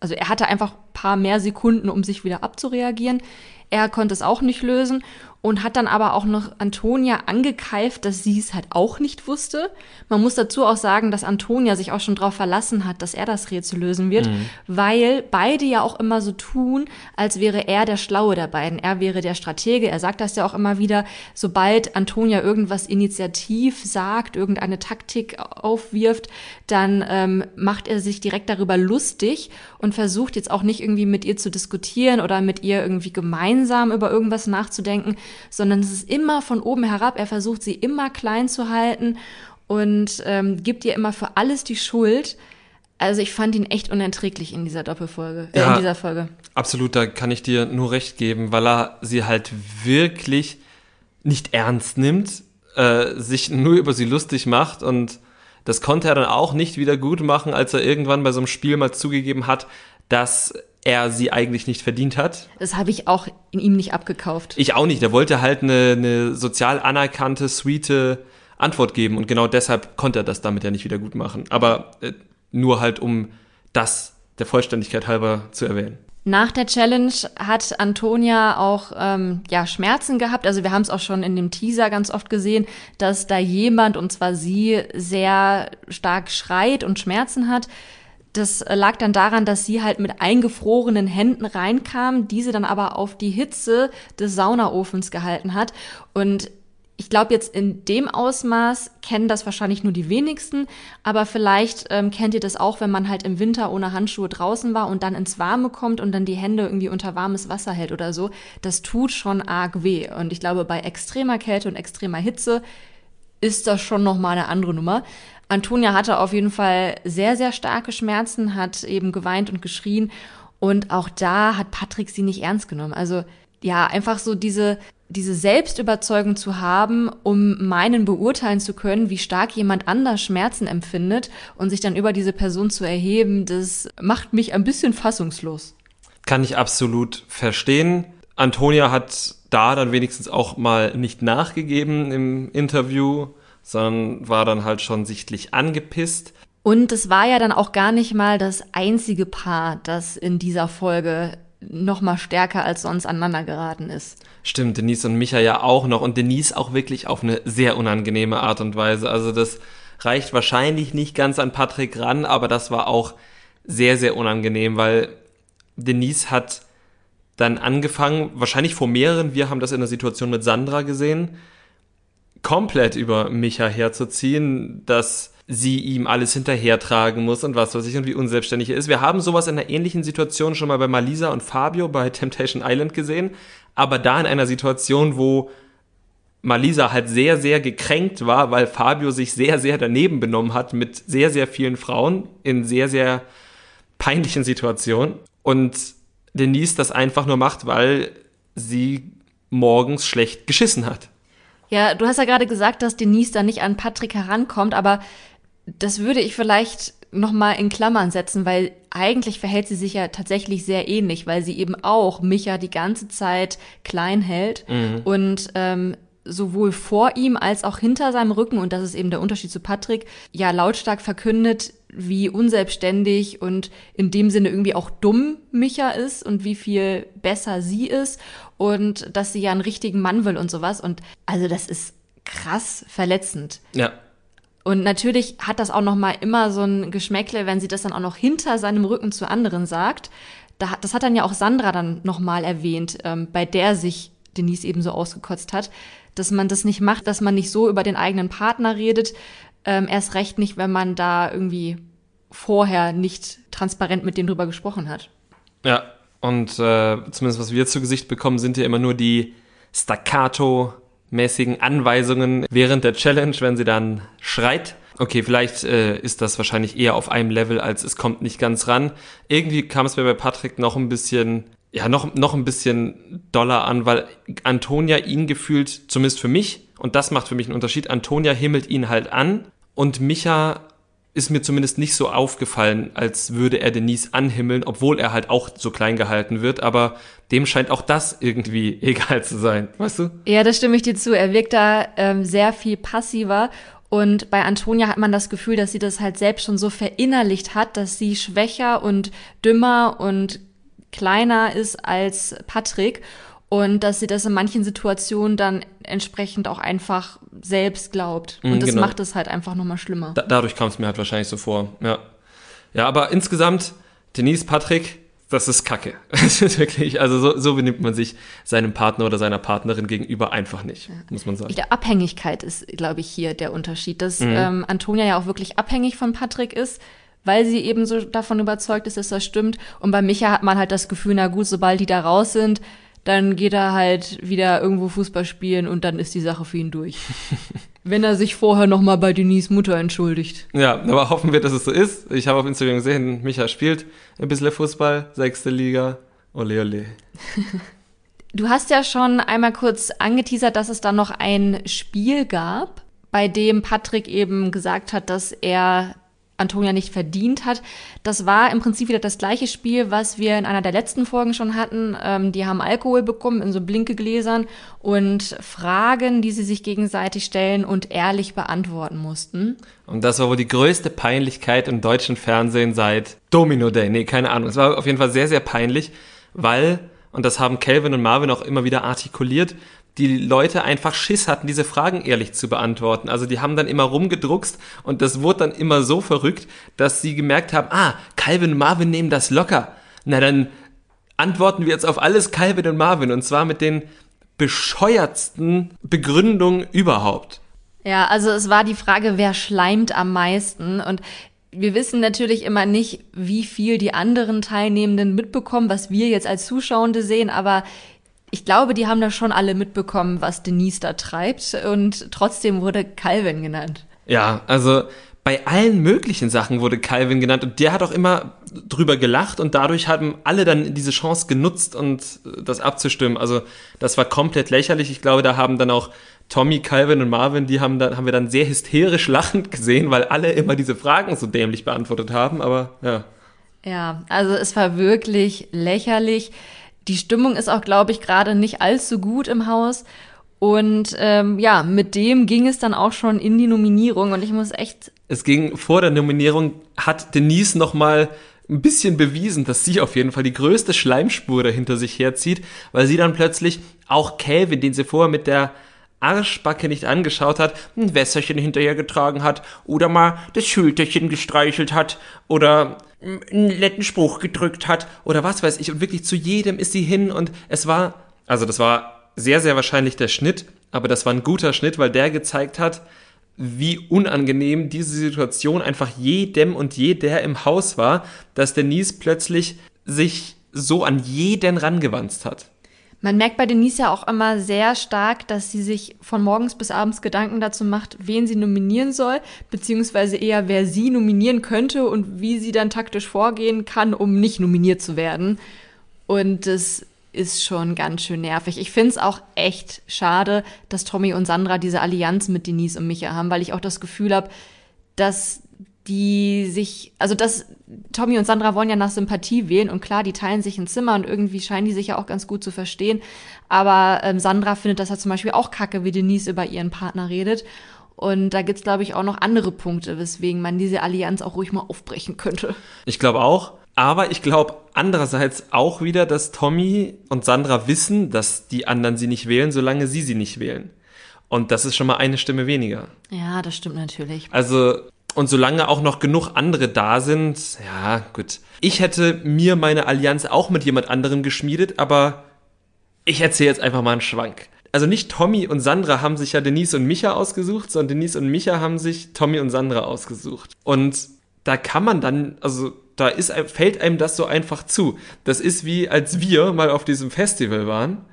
also er hatte einfach ein paar mehr Sekunden, um sich wieder abzureagieren. Er konnte es auch nicht lösen und hat dann aber auch noch Antonia angekeift, dass sie es halt auch nicht wusste. Man muss dazu auch sagen, dass Antonia sich auch schon darauf verlassen hat, dass er das Rätsel lösen wird, mhm. weil beide ja auch immer so tun, als wäre er der Schlaue der beiden. Er wäre der Stratege. Er sagt das ja auch immer wieder, sobald Antonia irgendwas initiativ sagt, irgendeine Taktik aufwirft, dann ähm, macht er sich direkt darüber lustig und versucht jetzt auch nicht irgendwie mit ihr zu diskutieren oder mit ihr irgendwie gemeinsam über irgendwas nachzudenken, sondern es ist immer von oben herab. Er versucht sie immer klein zu halten und ähm, gibt ihr immer für alles die Schuld. Also ich fand ihn echt unerträglich in dieser Doppelfolge, äh, ja, in dieser Folge. Absolut, da kann ich dir nur recht geben, weil er sie halt wirklich nicht ernst nimmt, äh, sich nur über sie lustig macht und das konnte er dann auch nicht wieder gut machen, als er irgendwann bei so einem Spiel mal zugegeben hat, dass er sie eigentlich nicht verdient hat. Das habe ich auch in ihm nicht abgekauft. Ich auch nicht. Er wollte halt eine, eine sozial anerkannte, sweete Antwort geben und genau deshalb konnte er das damit ja nicht wieder gut machen. Aber äh, nur halt, um das der Vollständigkeit halber zu erwähnen. Nach der Challenge hat Antonia auch ähm, ja Schmerzen gehabt. Also wir haben es auch schon in dem Teaser ganz oft gesehen, dass da jemand und zwar sie sehr stark schreit und Schmerzen hat. Das lag dann daran, dass sie halt mit eingefrorenen Händen reinkam, diese dann aber auf die Hitze des Saunaofens gehalten hat. Und ich glaube, jetzt in dem Ausmaß kennen das wahrscheinlich nur die wenigsten, aber vielleicht ähm, kennt ihr das auch, wenn man halt im Winter ohne Handschuhe draußen war und dann ins Warme kommt und dann die Hände irgendwie unter warmes Wasser hält oder so. Das tut schon arg weh. Und ich glaube, bei extremer Kälte und extremer Hitze ist das schon noch mal eine andere Nummer. Antonia hatte auf jeden Fall sehr, sehr starke Schmerzen, hat eben geweint und geschrien. Und auch da hat Patrick sie nicht ernst genommen. Also ja, einfach so diese, diese Selbstüberzeugung zu haben, um meinen beurteilen zu können, wie stark jemand anders Schmerzen empfindet und sich dann über diese Person zu erheben, das macht mich ein bisschen fassungslos. Kann ich absolut verstehen. Antonia hat da dann wenigstens auch mal nicht nachgegeben im Interview sondern war dann halt schon sichtlich angepisst. Und es war ja dann auch gar nicht mal das einzige Paar, das in dieser Folge noch mal stärker als sonst aneinander geraten ist. Stimmt, Denise und Micha ja auch noch und Denise auch wirklich auf eine sehr unangenehme Art und Weise. Also das reicht wahrscheinlich nicht ganz an Patrick ran, aber das war auch sehr, sehr unangenehm, weil Denise hat dann angefangen, wahrscheinlich vor mehreren, wir haben das in der Situation mit Sandra gesehen, komplett über Micha herzuziehen, dass sie ihm alles hinterhertragen muss und was weiß ich und wie unselbstständig er ist. Wir haben sowas in einer ähnlichen Situation schon mal bei Malisa und Fabio bei Temptation Island gesehen, aber da in einer Situation, wo Malisa halt sehr, sehr gekränkt war, weil Fabio sich sehr, sehr daneben benommen hat mit sehr, sehr vielen Frauen in sehr, sehr peinlichen Situationen und Denise das einfach nur macht, weil sie morgens schlecht geschissen hat. Ja, du hast ja gerade gesagt, dass Denise da nicht an Patrick herankommt, aber das würde ich vielleicht noch mal in Klammern setzen, weil eigentlich verhält sie sich ja tatsächlich sehr ähnlich, weil sie eben auch Micha die ganze Zeit klein hält mhm. und ähm, sowohl vor ihm als auch hinter seinem Rücken, und das ist eben der Unterschied zu Patrick, ja lautstark verkündet, wie unselbstständig und in dem Sinne irgendwie auch dumm Micha ist und wie viel besser sie ist und dass sie ja einen richtigen Mann will und sowas. Und also das ist krass verletzend. Ja. Und natürlich hat das auch noch mal immer so ein Geschmäckle, wenn sie das dann auch noch hinter seinem Rücken zu anderen sagt. das hat dann ja auch Sandra dann noch mal erwähnt, ähm, bei der sich Denise eben so ausgekotzt hat, dass man das nicht macht, dass man nicht so über den eigenen Partner redet. Ähm, erst recht nicht, wenn man da irgendwie vorher nicht transparent mit denen drüber gesprochen hat. Ja, und äh, zumindest was wir zu Gesicht bekommen, sind ja immer nur die staccato-mäßigen Anweisungen während der Challenge, wenn sie dann schreit. Okay, vielleicht äh, ist das wahrscheinlich eher auf einem Level, als es kommt nicht ganz ran. Irgendwie kam es mir bei Patrick noch ein bisschen ja, noch, noch ein bisschen doller an, weil Antonia ihn gefühlt, zumindest für mich, und das macht für mich einen Unterschied, Antonia himmelt ihn halt an und Micha ist mir zumindest nicht so aufgefallen, als würde er Denise anhimmeln, obwohl er halt auch so klein gehalten wird, aber dem scheint auch das irgendwie [LAUGHS] egal zu sein, weißt du? Ja, das stimme ich dir zu. Er wirkt da ähm, sehr viel passiver und bei Antonia hat man das Gefühl, dass sie das halt selbst schon so verinnerlicht hat, dass sie schwächer und dümmer und kleiner ist als Patrick und dass sie das in manchen Situationen dann entsprechend auch einfach selbst glaubt. Und mhm, das genau. macht es halt einfach nochmal schlimmer. Da, dadurch kam es mir halt wahrscheinlich so vor, ja. Ja, aber insgesamt, Denise, Patrick, das ist Kacke. [LAUGHS] Das ist wirklich, also so, so benimmt man sich seinem Partner oder seiner Partnerin gegenüber einfach nicht, ja. muss man sagen. Die Abhängigkeit ist, glaube ich, hier der Unterschied, dass mhm. ähm, Antonia ja auch wirklich abhängig von Patrick ist weil sie eben so davon überzeugt ist, dass das stimmt. Und bei Micha hat man halt das Gefühl, na gut, sobald die da raus sind, dann geht er halt wieder irgendwo Fußball spielen und dann ist die Sache für ihn durch. [LAUGHS] Wenn er sich vorher nochmal bei Denise Mutter entschuldigt. Ja, aber hoffen wir, dass es so ist. Ich habe auf Instagram gesehen, Micha spielt ein bisschen Fußball, sechste Liga. Ole, ole. Du hast ja schon einmal kurz angeteasert, dass es da noch ein Spiel gab, bei dem Patrick eben gesagt hat, dass er Antonia nicht verdient hat. Das war im Prinzip wieder das gleiche Spiel, was wir in einer der letzten Folgen schon hatten. Ähm, die haben Alkohol bekommen in so blinke Gläsern und Fragen, die sie sich gegenseitig stellen und ehrlich beantworten mussten. Und das war wohl die größte Peinlichkeit im deutschen Fernsehen seit Domino Day. Nee, keine Ahnung. Es war auf jeden Fall sehr, sehr peinlich, weil, und das haben Calvin und Marvin auch immer wieder artikuliert, die Leute einfach Schiss hatten, diese Fragen ehrlich zu beantworten. Also die haben dann immer rumgedruckst und das wurde dann immer so verrückt, dass sie gemerkt haben, ah, Calvin und Marvin nehmen das locker. Na dann antworten wir jetzt auf alles Calvin und Marvin und zwar mit den bescheuertsten Begründungen überhaupt. Ja, also es war die Frage, wer schleimt am meisten und wir wissen natürlich immer nicht, wie viel die anderen Teilnehmenden mitbekommen, was wir jetzt als Zuschauende sehen, aber ich glaube, die haben da schon alle mitbekommen, was Denise da treibt und trotzdem wurde Calvin genannt. Ja, also bei allen möglichen Sachen wurde Calvin genannt und der hat auch immer drüber gelacht und dadurch haben alle dann diese Chance genutzt und das abzustimmen. Also das war komplett lächerlich. Ich glaube, da haben dann auch Tommy, Calvin und Marvin, die haben dann haben wir dann sehr hysterisch [LAUGHS] lachend gesehen, weil alle immer diese Fragen so dämlich beantwortet haben, aber ja. Ja, also es war wirklich lächerlich. Die Stimmung ist auch, glaube ich, gerade nicht allzu gut im Haus. Und ähm, ja, mit dem ging es dann auch schon in die Nominierung und ich muss echt. Es ging vor der Nominierung, hat Denise nochmal ein bisschen bewiesen, dass sie auf jeden Fall die größte Schleimspur dahinter sich herzieht, weil sie dann plötzlich auch Calvin, den sie vorher mit der Arschbacke nicht angeschaut hat, ein Wässerchen hinterhergetragen hat oder mal das Schulterchen gestreichelt hat oder einen netten Spruch gedrückt hat oder was weiß ich. Und wirklich zu jedem ist sie hin und es war, also das war sehr, sehr wahrscheinlich der Schnitt, aber das war ein guter Schnitt, weil der gezeigt hat, wie unangenehm diese Situation einfach jedem und jeder im Haus war, dass Denise plötzlich sich so an jeden rangewanzt hat. Man merkt bei Denise ja auch immer sehr stark, dass sie sich von morgens bis abends Gedanken dazu macht, wen sie nominieren soll, beziehungsweise eher, wer sie nominieren könnte und wie sie dann taktisch vorgehen kann, um nicht nominiert zu werden. Und das ist schon ganz schön nervig. Ich finde es auch echt schade, dass Tommy und Sandra diese Allianz mit Denise und Micha haben, weil ich auch das Gefühl habe, dass die sich, also das, Tommy und Sandra wollen ja nach Sympathie wählen und klar, die teilen sich ein Zimmer und irgendwie scheinen die sich ja auch ganz gut zu verstehen. Aber ähm, Sandra findet das ja zum Beispiel auch kacke, wie Denise über ihren Partner redet. Und da gibt's glaube ich, auch noch andere Punkte, weswegen man diese Allianz auch ruhig mal aufbrechen könnte. Ich glaube auch. Aber ich glaube andererseits auch wieder, dass Tommy und Sandra wissen, dass die anderen sie nicht wählen, solange sie sie nicht wählen. Und das ist schon mal eine Stimme weniger. Ja, das stimmt natürlich. Also und solange auch noch genug andere da sind, ja, gut. Ich hätte mir meine Allianz auch mit jemand anderem geschmiedet, aber ich erzähle jetzt einfach mal einen Schwank. Also nicht Tommy und Sandra haben sich ja Denise und Micha ausgesucht, sondern Denise und Micha haben sich Tommy und Sandra ausgesucht. Und da kann man dann, also da ist, fällt einem das so einfach zu. Das ist wie, als wir mal auf diesem Festival waren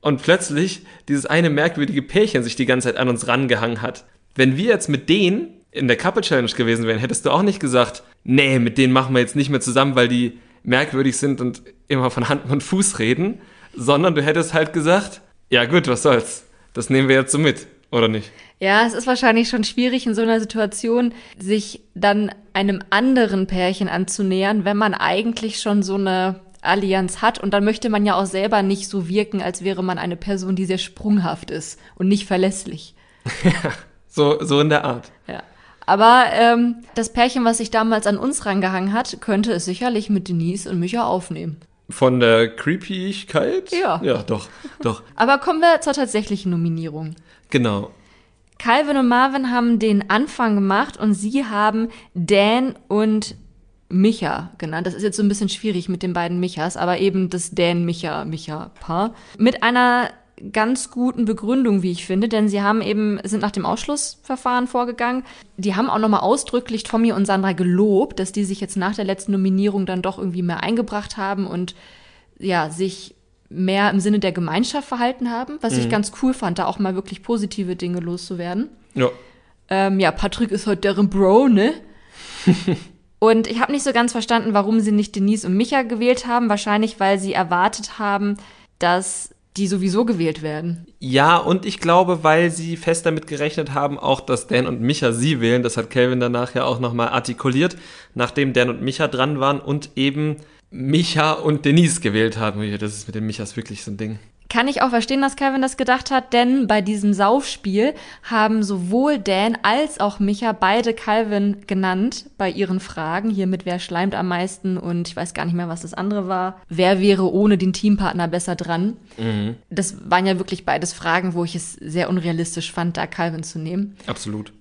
und plötzlich dieses eine merkwürdige Pärchen sich die ganze Zeit an uns rangehangen hat. Wenn wir jetzt mit denen in der Couple Challenge gewesen wären, hättest du auch nicht gesagt, nee, mit denen machen wir jetzt nicht mehr zusammen, weil die merkwürdig sind und immer von Hand und Fuß reden, sondern du hättest halt gesagt, ja gut, was soll's, das nehmen wir jetzt so mit. Oder nicht? Ja, es ist wahrscheinlich schon schwierig in so einer Situation, sich dann einem anderen Pärchen anzunähern, wenn man eigentlich schon so eine Allianz hat. Und dann möchte man ja auch selber nicht so wirken, als wäre man eine Person, die sehr sprunghaft ist und nicht verlässlich. [LAUGHS] so, so in der Art. Ja. Aber ähm, das Pärchen, was sich damals an uns rangehangen hat, könnte es sicherlich mit Denise und Micha aufnehmen. Von der Creepyigkeit? Ja. Ja, doch, doch. Aber kommen wir zur tatsächlichen Nominierung. Genau. Calvin und Marvin haben den Anfang gemacht und sie haben Dan und Micha genannt. Das ist jetzt so ein bisschen schwierig mit den beiden Michas, aber eben das Dan-Micha-Micha-Paar. Mit einer ganz guten Begründung, wie ich finde, denn sie haben eben, sind nach dem Ausschlussverfahren vorgegangen. Die haben auch nochmal ausdrücklich Tommy und Sandra gelobt, dass die sich jetzt nach der letzten Nominierung dann doch irgendwie mehr eingebracht haben und ja, sich mehr im Sinne der Gemeinschaft verhalten haben, was mhm. ich ganz cool fand, da auch mal wirklich positive Dinge loszuwerden. Ja. Ähm, ja, Patrick ist heute deren Bro, ne? [LAUGHS] und ich habe nicht so ganz verstanden, warum sie nicht Denise und Micha gewählt haben. Wahrscheinlich, weil sie erwartet haben, dass die sowieso gewählt werden. Ja, und ich glaube, weil sie fest damit gerechnet haben, auch dass Dan und Micha sie wählen. Das hat Calvin danach ja auch nochmal artikuliert, nachdem Dan und Micha dran waren und eben Micha und Denise gewählt haben. Das ist mit den Michas wirklich so ein Ding. Kann ich auch verstehen, dass Calvin das gedacht hat, denn bei diesem Saufspiel haben sowohl Dan als auch Micha beide Calvin genannt bei ihren Fragen. Hier mit wer schleimt am meisten und ich weiß gar nicht mehr, was das andere war. Wer wäre ohne den Teampartner besser dran? Mhm. Das waren ja wirklich beides Fragen, wo ich es sehr unrealistisch fand, da Calvin zu nehmen. Absolut.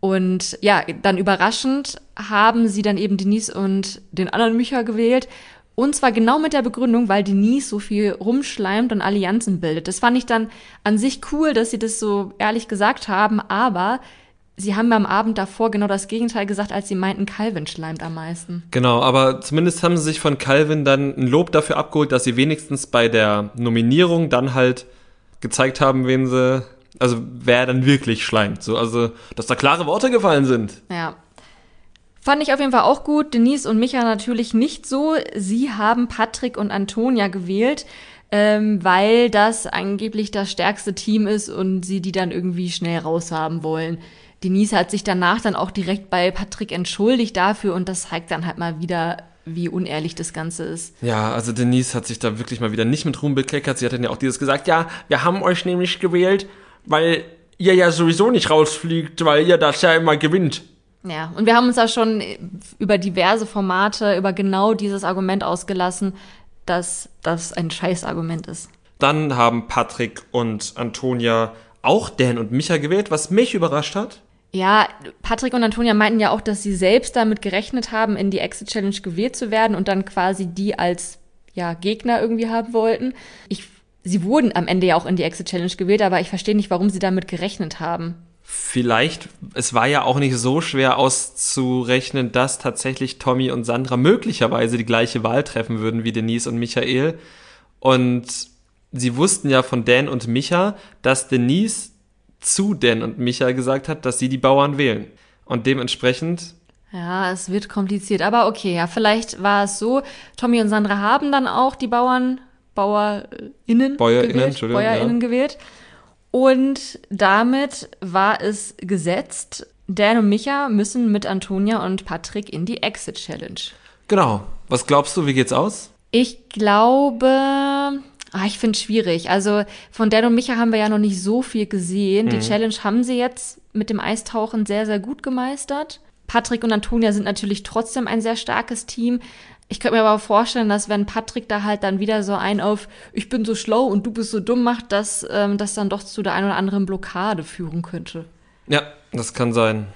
Und ja, dann überraschend haben sie dann eben Denise und den anderen Micha gewählt. Und zwar genau mit der Begründung, weil Denise so viel rumschleimt und Allianzen bildet. Das fand ich dann an sich cool, dass sie das so ehrlich gesagt haben, aber sie haben am Abend davor genau das Gegenteil gesagt, als sie meinten, Calvin schleimt am meisten. Genau, aber zumindest haben sie sich von Calvin dann ein Lob dafür abgeholt, dass sie wenigstens bei der Nominierung dann halt gezeigt haben, wen sie, also wer dann wirklich schleimt. So, also, dass da klare Worte gefallen sind. Ja, Fand ich auf jeden Fall auch gut. Denise und Micha natürlich nicht so. Sie haben Patrick und Antonia gewählt, ähm, weil das angeblich das stärkste Team ist und sie die dann irgendwie schnell raushaben wollen. Denise hat sich danach dann auch direkt bei Patrick entschuldigt dafür und das zeigt dann halt mal wieder, wie unehrlich das Ganze ist. Ja, also Denise hat sich da wirklich mal wieder nicht mit Ruhm bekleckert. Sie hat dann ja auch dieses gesagt, ja, wir haben euch nämlich gewählt, weil ihr ja sowieso nicht rausfliegt, weil ihr das ja immer gewinnt. Ja, und wir haben uns da schon über diverse Formate, über genau dieses Argument ausgelassen, dass das ein Scheißargument ist. Dann haben Patrick und Antonia auch Dan und Micha gewählt, was mich überrascht hat. Ja, Patrick und Antonia meinten ja auch, dass sie selbst damit gerechnet haben, in die Exit Challenge gewählt zu werden und dann quasi die als ja, Gegner irgendwie haben wollten. Ich, sie wurden am Ende ja auch in die Exit Challenge gewählt, aber ich verstehe nicht, warum sie damit gerechnet haben vielleicht, es war ja auch nicht so schwer auszurechnen, dass tatsächlich Tommy und Sandra möglicherweise die gleiche Wahl treffen würden wie Denise und Michael. Und sie wussten ja von Dan und Micha, dass Denise zu Dan und Micha gesagt hat, dass sie die Bauern wählen. Und dementsprechend. Ja, es wird kompliziert. Aber okay, ja, vielleicht war es so. Tommy und Sandra haben dann auch die Bauern, BauerInnen, Bäuerinnen, gewählt, Bäuerinnen ja. gewählt. Und damit war es gesetzt, Dan und Micha müssen mit Antonia und Patrick in die Exit Challenge. Genau. Was glaubst du, wie geht's aus? Ich glaube, ah, ich finde es schwierig. Also von Dan und Micha haben wir ja noch nicht so viel gesehen. Mhm. Die Challenge haben sie jetzt mit dem Eistauchen sehr, sehr gut gemeistert. Patrick und Antonia sind natürlich trotzdem ein sehr starkes Team. Ich könnte mir aber vorstellen, dass wenn Patrick da halt dann wieder so ein auf ich bin so schlau und du bist so dumm macht, dass ähm, das dann doch zu der einen oder anderen Blockade führen könnte. Ja, das kann sein.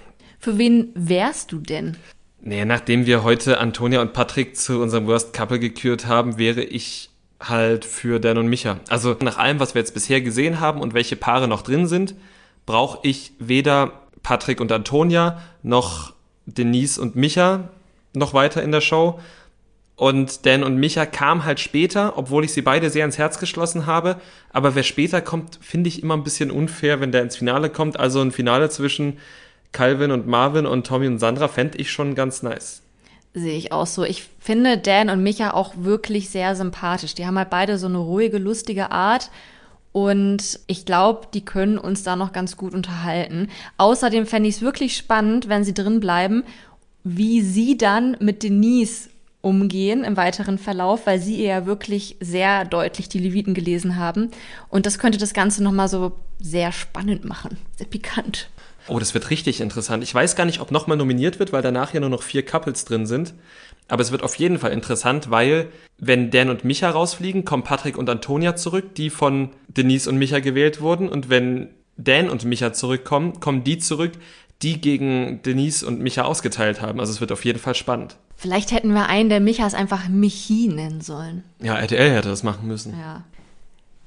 Für wen wärst du denn? Nee, nachdem wir heute Antonia und Patrick zu unserem Worst Couple gekürt haben, wäre ich halt für Dan und Micha. Also nach allem, was wir jetzt bisher gesehen haben und welche Paare noch drin sind, brauche ich weder Patrick und Antonia noch Denise und Micha noch weiter in der Show. Und Dan und Micha kamen halt später, obwohl ich sie beide sehr ins Herz geschlossen habe. Aber wer später kommt, finde ich immer ein bisschen unfair, wenn der ins Finale kommt. Also ein Finale zwischen Calvin und Marvin und Tommy und Sandra fände ich schon ganz nice. Sehe ich auch so. Ich finde Dan und Micha auch wirklich sehr sympathisch. Die haben halt beide so eine ruhige, lustige Art. Und ich glaube, die können uns da noch ganz gut unterhalten. Außerdem fände ich es wirklich spannend, wenn sie drin bleiben, wie sie dann mit Denise umgehen im weiteren Verlauf, weil sie ja wirklich sehr deutlich die Leviten gelesen haben. Und das könnte das Ganze nochmal so sehr spannend machen, sehr pikant. Oh, das wird richtig interessant. Ich weiß gar nicht, ob nochmal nominiert wird, weil danach ja nur noch vier Couples drin sind. Aber es wird auf jeden Fall interessant, weil wenn Dan und Micha rausfliegen, kommen Patrick und Antonia zurück, die von Denise und Micha gewählt wurden. Und wenn Dan und Micha zurückkommen, kommen die zurück, die gegen Denise und Micha ausgeteilt haben. Also es wird auf jeden Fall spannend. Vielleicht hätten wir einen der Michas einfach Michi nennen sollen. Ja, RTL hätte das machen müssen. Ja.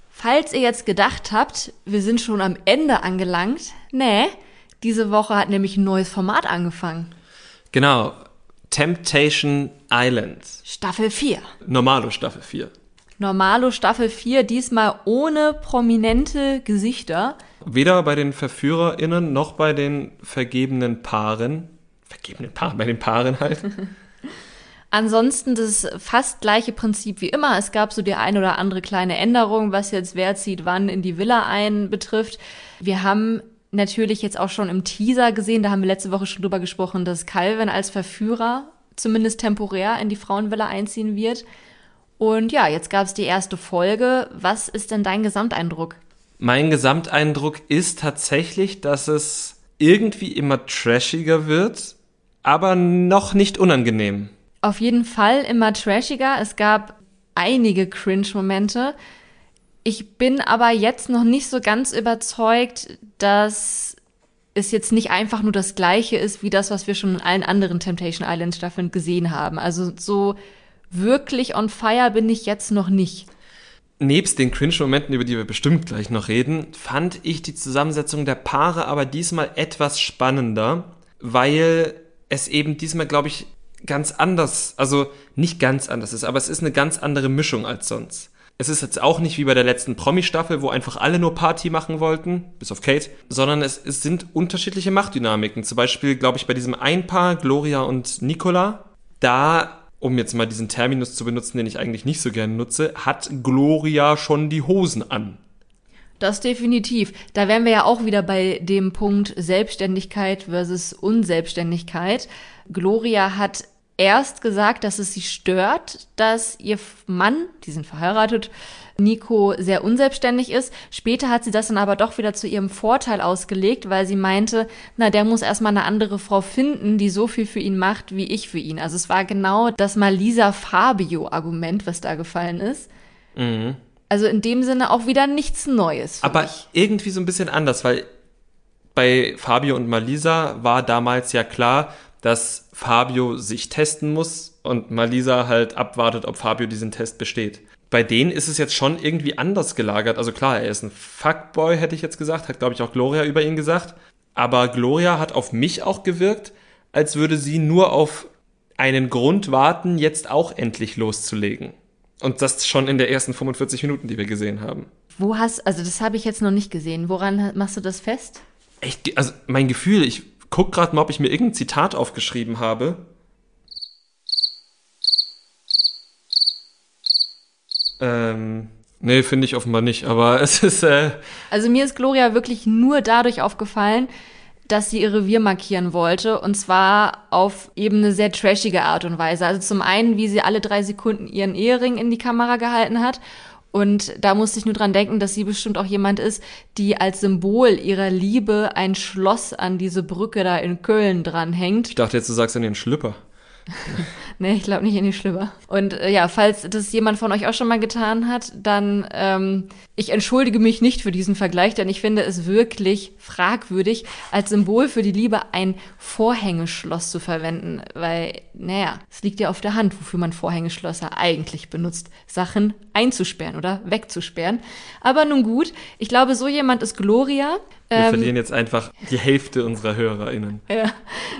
Falls ihr jetzt gedacht habt, wir sind schon am Ende angelangt, nee, diese Woche hat nämlich ein neues Format angefangen. Genau. Temptation Island. Staffel 4. Normalo Staffel 4. Normalo Staffel 4, diesmal ohne prominente Gesichter. Weder bei den VerführerInnen noch bei den vergebenen Paaren. Vergebenen Paaren, bei den Paaren halt. [LAUGHS] Ansonsten das fast gleiche Prinzip wie immer. Es gab so die ein oder andere kleine Änderung, was jetzt wer zieht wann in die Villa ein betrifft. Wir haben natürlich jetzt auch schon im Teaser gesehen, da haben wir letzte Woche schon drüber gesprochen, dass Calvin als Verführer zumindest temporär in die Frauenvilla einziehen wird. Und ja, jetzt gab es die erste Folge. Was ist denn dein Gesamteindruck? Mein Gesamteindruck ist tatsächlich, dass es irgendwie immer trashiger wird, aber noch nicht unangenehm. Auf jeden Fall immer trashiger. Es gab einige Cringe-Momente. Ich bin aber jetzt noch nicht so ganz überzeugt, dass es jetzt nicht einfach nur das gleiche ist wie das, was wir schon in allen anderen Temptation Island Staffeln gesehen haben. Also so wirklich on fire bin ich jetzt noch nicht. Nebst den Cringe-Momenten, über die wir bestimmt gleich noch reden, fand ich die Zusammensetzung der Paare aber diesmal etwas spannender, weil es eben diesmal, glaube ich, ganz anders, also nicht ganz anders ist, aber es ist eine ganz andere Mischung als sonst. Es ist jetzt auch nicht wie bei der letzten Promi-Staffel, wo einfach alle nur Party machen wollten, bis auf Kate, sondern es, es sind unterschiedliche Machtdynamiken. Zum Beispiel, glaube ich, bei diesem Einpaar, Gloria und Nicola, da, um jetzt mal diesen Terminus zu benutzen, den ich eigentlich nicht so gerne nutze, hat Gloria schon die Hosen an. Das definitiv. Da wären wir ja auch wieder bei dem Punkt Selbstständigkeit versus Unselbstständigkeit. Gloria hat erst gesagt, dass es sie stört, dass ihr Mann, die sind verheiratet, Nico sehr unselbstständig ist. Später hat sie das dann aber doch wieder zu ihrem Vorteil ausgelegt, weil sie meinte, na, der muss erstmal eine andere Frau finden, die so viel für ihn macht, wie ich für ihn. Also es war genau das Malisa Fabio Argument, was da gefallen ist. Mhm. Also in dem Sinne auch wieder nichts Neues. Aber mich. irgendwie so ein bisschen anders, weil bei Fabio und Malisa war damals ja klar, dass Fabio sich testen muss und Malisa halt abwartet, ob Fabio diesen Test besteht. Bei denen ist es jetzt schon irgendwie anders gelagert. Also klar, er ist ein Fuckboy, hätte ich jetzt gesagt, hat glaube ich auch Gloria über ihn gesagt. Aber Gloria hat auf mich auch gewirkt, als würde sie nur auf einen Grund warten, jetzt auch endlich loszulegen. Und das schon in der ersten 45 Minuten, die wir gesehen haben. Wo hast, also das habe ich jetzt noch nicht gesehen. Woran machst du das fest? Echt, also mein Gefühl, ich guck gerade mal, ob ich mir irgendein Zitat aufgeschrieben habe. Ähm, nee, finde ich offenbar nicht, aber [LAUGHS] es ist. Äh also mir ist Gloria wirklich nur dadurch aufgefallen, dass sie ihr Revier markieren wollte und zwar auf eben eine sehr trashige Art und Weise. Also zum einen, wie sie alle drei Sekunden ihren Ehering in die Kamera gehalten hat und da musste ich nur dran denken, dass sie bestimmt auch jemand ist, die als Symbol ihrer Liebe ein Schloss an diese Brücke da in Köln dranhängt. Ich dachte jetzt, du sagst an den Schlüpper. [LAUGHS] nee, ich glaube nicht in die Schlüpper. Und äh, ja, falls das jemand von euch auch schon mal getan hat, dann ähm, ich entschuldige mich nicht für diesen Vergleich, denn ich finde es wirklich fragwürdig, als Symbol für die Liebe ein Vorhängeschloss zu verwenden, weil, naja, es liegt ja auf der Hand, wofür man Vorhängeschlösser eigentlich benutzt, Sachen einzusperren oder wegzusperren. Aber nun gut, ich glaube, so jemand ist Gloria. Wir ähm, verlieren jetzt einfach die Hälfte unserer HörerInnen. Ja,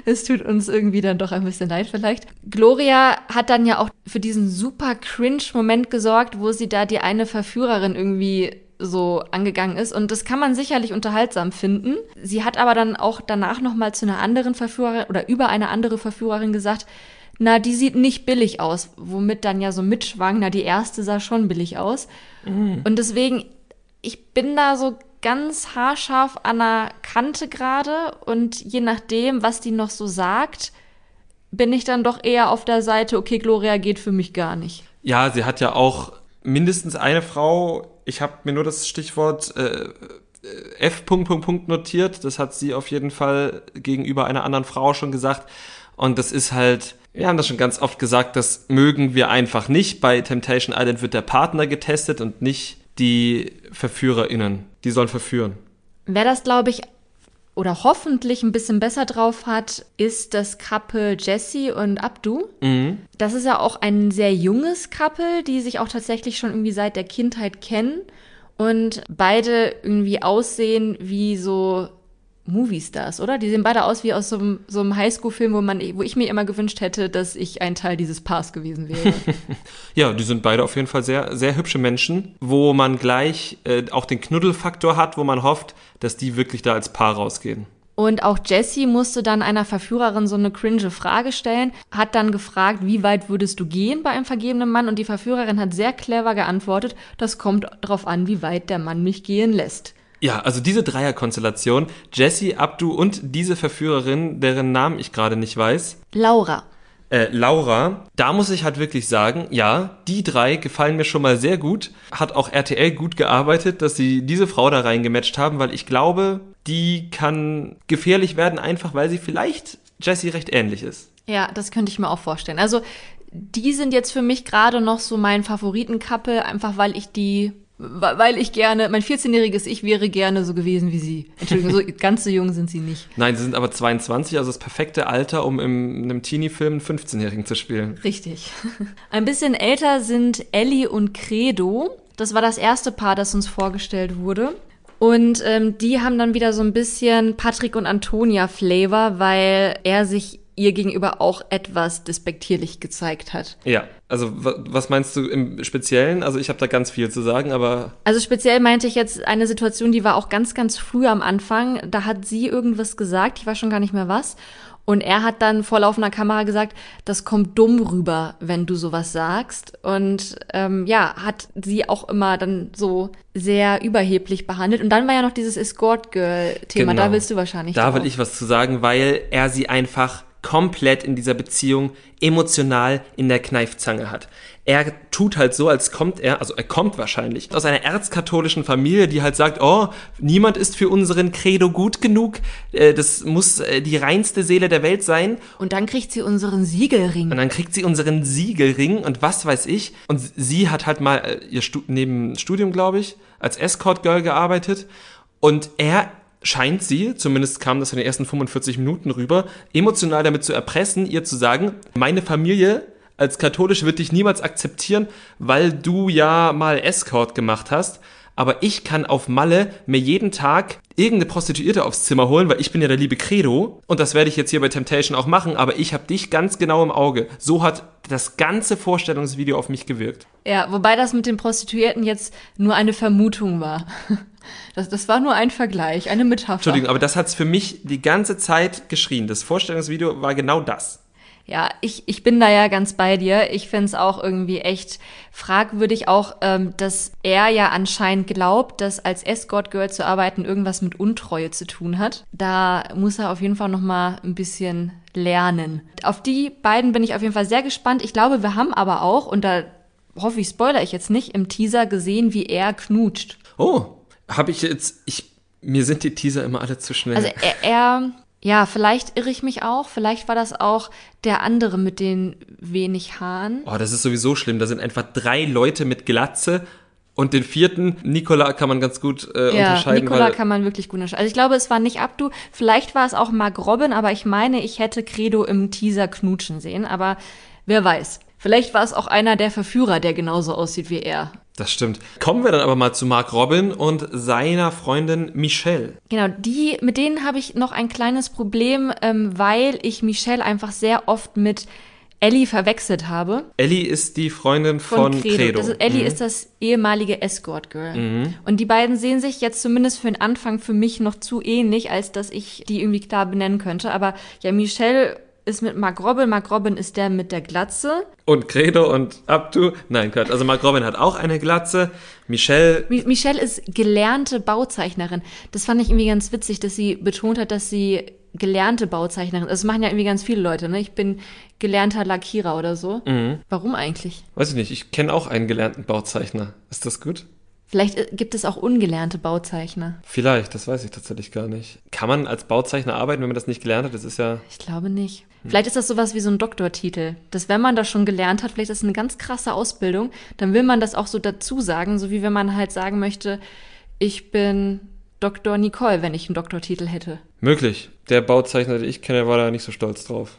es tut uns irgendwie dann doch ein bisschen leid vielleicht. Gloria hat dann ja auch für diesen super cringe-Moment gesorgt, wo sie da die eine Verführerin irgendwie so angegangen ist und das kann man sicherlich unterhaltsam finden. Sie hat aber dann auch danach noch mal zu einer anderen Verführerin oder über eine andere Verführerin gesagt, na, die sieht nicht billig aus, womit dann ja so mitschwang, na, die erste sah schon billig aus. Mhm. Und deswegen ich bin da so ganz haarscharf an der Kante gerade und je nachdem, was die noch so sagt, bin ich dann doch eher auf der Seite, okay, Gloria geht für mich gar nicht. Ja, sie hat ja auch mindestens eine Frau, ich habe mir nur das Stichwort äh, F. Punkt, Punkt, Punkt notiert, das hat sie auf jeden Fall gegenüber einer anderen Frau schon gesagt. Und das ist halt, wir haben das schon ganz oft gesagt, das mögen wir einfach nicht. Bei Temptation Island wird der Partner getestet und nicht die VerführerInnen. Die sollen verführen. Wer das, glaube ich, oder hoffentlich ein bisschen besser drauf hat, ist das Couple Jesse und Abdu. Mhm. Das ist ja auch ein sehr junges Couple, die sich auch tatsächlich schon irgendwie seit der Kindheit kennen und beide irgendwie aussehen wie so Movie-Stars, oder? Die sehen beide aus wie aus so einem, so einem Highschool-Film, wo, man, wo ich mir immer gewünscht hätte, dass ich ein Teil dieses Paars gewesen wäre. [LAUGHS] ja, die sind beide auf jeden Fall sehr, sehr hübsche Menschen, wo man gleich äh, auch den Knuddelfaktor hat, wo man hofft, dass die wirklich da als Paar rausgehen. Und auch Jessie musste dann einer Verführerin so eine cringe Frage stellen, hat dann gefragt, wie weit würdest du gehen bei einem vergebenen Mann? Und die Verführerin hat sehr clever geantwortet, das kommt darauf an, wie weit der Mann mich gehen lässt. Ja, also diese Dreierkonstellation, Jessie, Abdu und diese Verführerin, deren Namen ich gerade nicht weiß. Laura. Äh, Laura, da muss ich halt wirklich sagen, ja, die drei gefallen mir schon mal sehr gut. Hat auch RTL gut gearbeitet, dass sie diese Frau da reingematcht haben, weil ich glaube, die kann gefährlich werden, einfach weil sie vielleicht Jessie recht ähnlich ist. Ja, das könnte ich mir auch vorstellen. Also, die sind jetzt für mich gerade noch so mein Favoriten-Couple, einfach weil ich die weil ich gerne, mein 14-jähriges Ich wäre gerne so gewesen wie sie. Entschuldigung, so [LAUGHS] ganz so jung sind sie nicht. Nein, sie sind aber 22, also das perfekte Alter, um in einem Teenie-Film einen 15-Jährigen zu spielen. Richtig. [LAUGHS] Ein bisschen älter sind Ellie und Credo. Das war das erste Paar, das uns vorgestellt wurde. Und ähm, die haben dann wieder so ein bisschen Patrick und Antonia Flavor, weil er sich ihr gegenüber auch etwas despektierlich gezeigt hat. Ja, also was meinst du im Speziellen? Also ich habe da ganz viel zu sagen, aber... Also speziell meinte ich jetzt eine Situation, die war auch ganz, ganz früh am Anfang. Da hat sie irgendwas gesagt, ich weiß schon gar nicht mehr was. Und er hat dann vor laufender Kamera gesagt, das kommt dumm rüber, wenn du sowas sagst. Und ähm, ja, hat sie auch immer dann so sehr überheblich behandelt. Und dann war ja noch dieses Escort-Girl-Thema. Genau. Da willst du wahrscheinlich. Da will ich was zu sagen, weil er sie einfach komplett in dieser Beziehung emotional in der Kneifzange hat. Er tut halt so, als kommt er, also er kommt wahrscheinlich aus einer erzkatholischen Familie, die halt sagt, oh, niemand ist für unseren Credo gut genug, äh, das muss äh, die reinste Seele der Welt sein. Und dann kriegt sie unseren Siegelring. Und dann kriegt sie unseren Siegelring und was weiß ich. Und sie hat halt mal äh, ihr Stu neben Studium, glaube ich, als Escort Girl gearbeitet. Und er scheint sie, zumindest kam das in den ersten 45 Minuten rüber, emotional damit zu erpressen, ihr zu sagen, meine Familie als katholisch wird dich niemals akzeptieren, weil du ja mal Escort gemacht hast. Aber ich kann auf Malle mir jeden Tag irgendeine Prostituierte aufs Zimmer holen, weil ich bin ja der liebe Credo. Und das werde ich jetzt hier bei Temptation auch machen. Aber ich habe dich ganz genau im Auge. So hat das ganze Vorstellungsvideo auf mich gewirkt. Ja, wobei das mit den Prostituierten jetzt nur eine Vermutung war. [LAUGHS] Das, das war nur ein Vergleich, eine Metapher. Entschuldigung, aber das hat's für mich die ganze Zeit geschrien. Das Vorstellungsvideo war genau das. Ja, ich, ich bin da ja ganz bei dir. Ich find's auch irgendwie echt fragwürdig, auch, ähm, dass er ja anscheinend glaubt, dass als Escort-Girl zu arbeiten irgendwas mit Untreue zu tun hat. Da muss er auf jeden Fall noch mal ein bisschen lernen. Auf die beiden bin ich auf jeden Fall sehr gespannt. Ich glaube, wir haben aber auch, und da hoffe ich, spoiler ich jetzt nicht, im Teaser gesehen, wie er knutscht. Oh, habe ich jetzt, ich, mir sind die Teaser immer alle zu schnell. Also er, er, ja, vielleicht irre ich mich auch, vielleicht war das auch der andere mit den wenig Haaren. Oh, das ist sowieso schlimm. Da sind einfach drei Leute mit Glatze und den vierten, Nikola, kann man ganz gut äh, ja, unterscheiden. Nikola kann man wirklich gut unterscheiden. Also ich glaube, es war nicht Abdu, vielleicht war es auch Mark Robin, aber ich meine, ich hätte Credo im Teaser knutschen sehen, aber wer weiß. Vielleicht war es auch einer der Verführer, der genauso aussieht wie er. Das stimmt. Kommen wir dann aber mal zu Mark Robin und seiner Freundin Michelle. Genau, die, mit denen habe ich noch ein kleines Problem, ähm, weil ich Michelle einfach sehr oft mit Ellie verwechselt habe. Ellie ist die Freundin von, von Credo. Credo. Ist, Ellie mhm. ist das ehemalige Escort Girl. Mhm. Und die beiden sehen sich jetzt zumindest für den Anfang für mich noch zu ähnlich, als dass ich die irgendwie klar benennen könnte. Aber ja, Michelle ist mit Mark Robin. Mark Robin ist der mit der Glatze. Und Credo und Abdu. Nein, Gott. Also Mark Robin hat auch eine Glatze. Michelle. Mi Michelle ist gelernte Bauzeichnerin. Das fand ich irgendwie ganz witzig, dass sie betont hat, dass sie gelernte Bauzeichnerin. Das machen ja irgendwie ganz viele Leute, ne? Ich bin gelernter Lackierer oder so. Mhm. Warum eigentlich? Weiß ich nicht. Ich kenne auch einen gelernten Bauzeichner. Ist das gut? Vielleicht äh, gibt es auch ungelernte Bauzeichner. Vielleicht, das weiß ich tatsächlich gar nicht. Kann man als Bauzeichner arbeiten, wenn man das nicht gelernt hat? Das ist ja. Ich glaube nicht. Hm. Vielleicht ist das sowas wie so ein Doktortitel. Dass wenn man das schon gelernt hat, vielleicht ist das eine ganz krasse Ausbildung, dann will man das auch so dazu sagen, so wie wenn man halt sagen möchte, ich bin Dr. Nicole, wenn ich einen Doktortitel hätte. Möglich. Der Bauzeichner, den ich kenne, war da nicht so stolz drauf.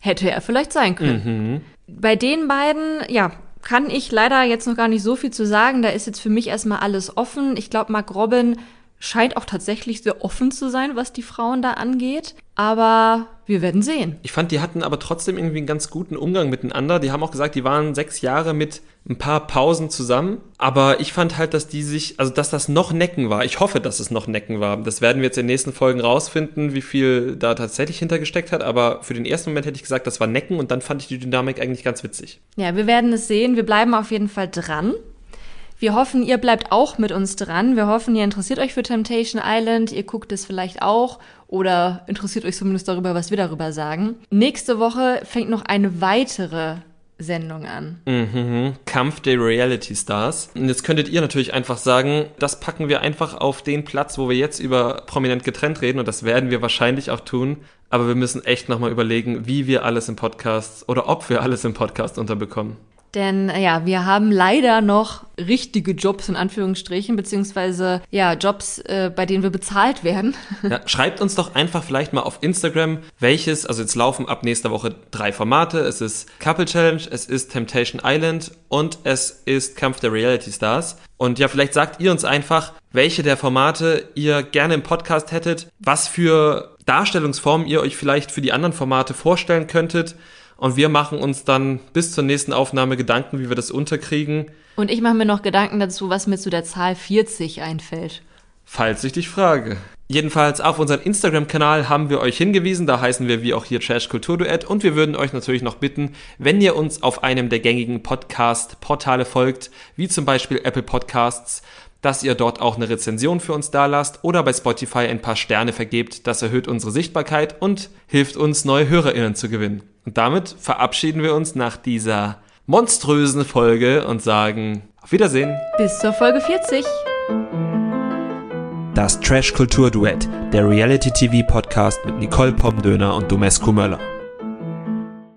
Hätte er vielleicht sein können. Mhm. Bei den beiden, ja, kann ich leider jetzt noch gar nicht so viel zu sagen. Da ist jetzt für mich erstmal alles offen. Ich glaube, Mark Robin scheint auch tatsächlich sehr offen zu sein, was die Frauen da angeht. Aber wir werden sehen. Ich fand, die hatten aber trotzdem irgendwie einen ganz guten Umgang miteinander. Die haben auch gesagt, die waren sechs Jahre mit ein paar Pausen zusammen. Aber ich fand halt, dass die sich, also dass das noch Necken war. Ich hoffe, dass es noch Necken war. Das werden wir jetzt in den nächsten Folgen rausfinden, wie viel da tatsächlich hintergesteckt hat. Aber für den ersten Moment hätte ich gesagt, das war Necken und dann fand ich die Dynamik eigentlich ganz witzig. Ja, wir werden es sehen. Wir bleiben auf jeden Fall dran. Wir hoffen, ihr bleibt auch mit uns dran. Wir hoffen, ihr interessiert euch für Temptation Island. Ihr guckt es vielleicht auch oder interessiert euch zumindest darüber, was wir darüber sagen. Nächste Woche fängt noch eine weitere Sendung an. Mhm, Kampf der Reality Stars. Und jetzt könntet ihr natürlich einfach sagen, das packen wir einfach auf den Platz, wo wir jetzt über prominent getrennt reden und das werden wir wahrscheinlich auch tun. Aber wir müssen echt nochmal überlegen, wie wir alles im Podcast oder ob wir alles im Podcast unterbekommen. Denn ja, wir haben leider noch richtige Jobs in Anführungsstrichen, beziehungsweise ja, Jobs, äh, bei denen wir bezahlt werden. [LAUGHS] Ja, schreibt uns doch einfach vielleicht mal auf Instagram, welches, also jetzt laufen ab nächster Woche drei Formate. Es ist Couple Challenge, es ist Temptation Island und es ist Kampf der Reality Stars. Und ja, vielleicht sagt ihr uns einfach, welche der Formate ihr gerne im Podcast hättet, was für Darstellungsformen ihr euch vielleicht für die anderen Formate vorstellen könntet. Und wir machen uns dann bis zur nächsten Aufnahme Gedanken, wie wir das unterkriegen. Und ich mache mir noch Gedanken dazu, was mir zu der Zahl 40 einfällt. Falls ich dich frage. Jedenfalls auf unseren Instagram-Kanal haben wir euch hingewiesen, da heißen wir wie auch hier Trash Kultur Duett und wir würden euch natürlich noch bitten, wenn ihr uns auf einem der gängigen Podcast-Portale folgt, wie zum Beispiel Apple Podcasts, dass ihr dort auch eine Rezension für uns da lasst oder bei Spotify ein paar Sterne vergebt. Das erhöht unsere Sichtbarkeit und hilft uns, neue HörerInnen zu gewinnen. Und damit verabschieden wir uns nach dieser monströsen Folge und sagen auf Wiedersehen. Bis zur Folge 40. Das Trash Kultur Duett, der Reality TV Podcast mit Nicole Pomdöner und Domescu Möller.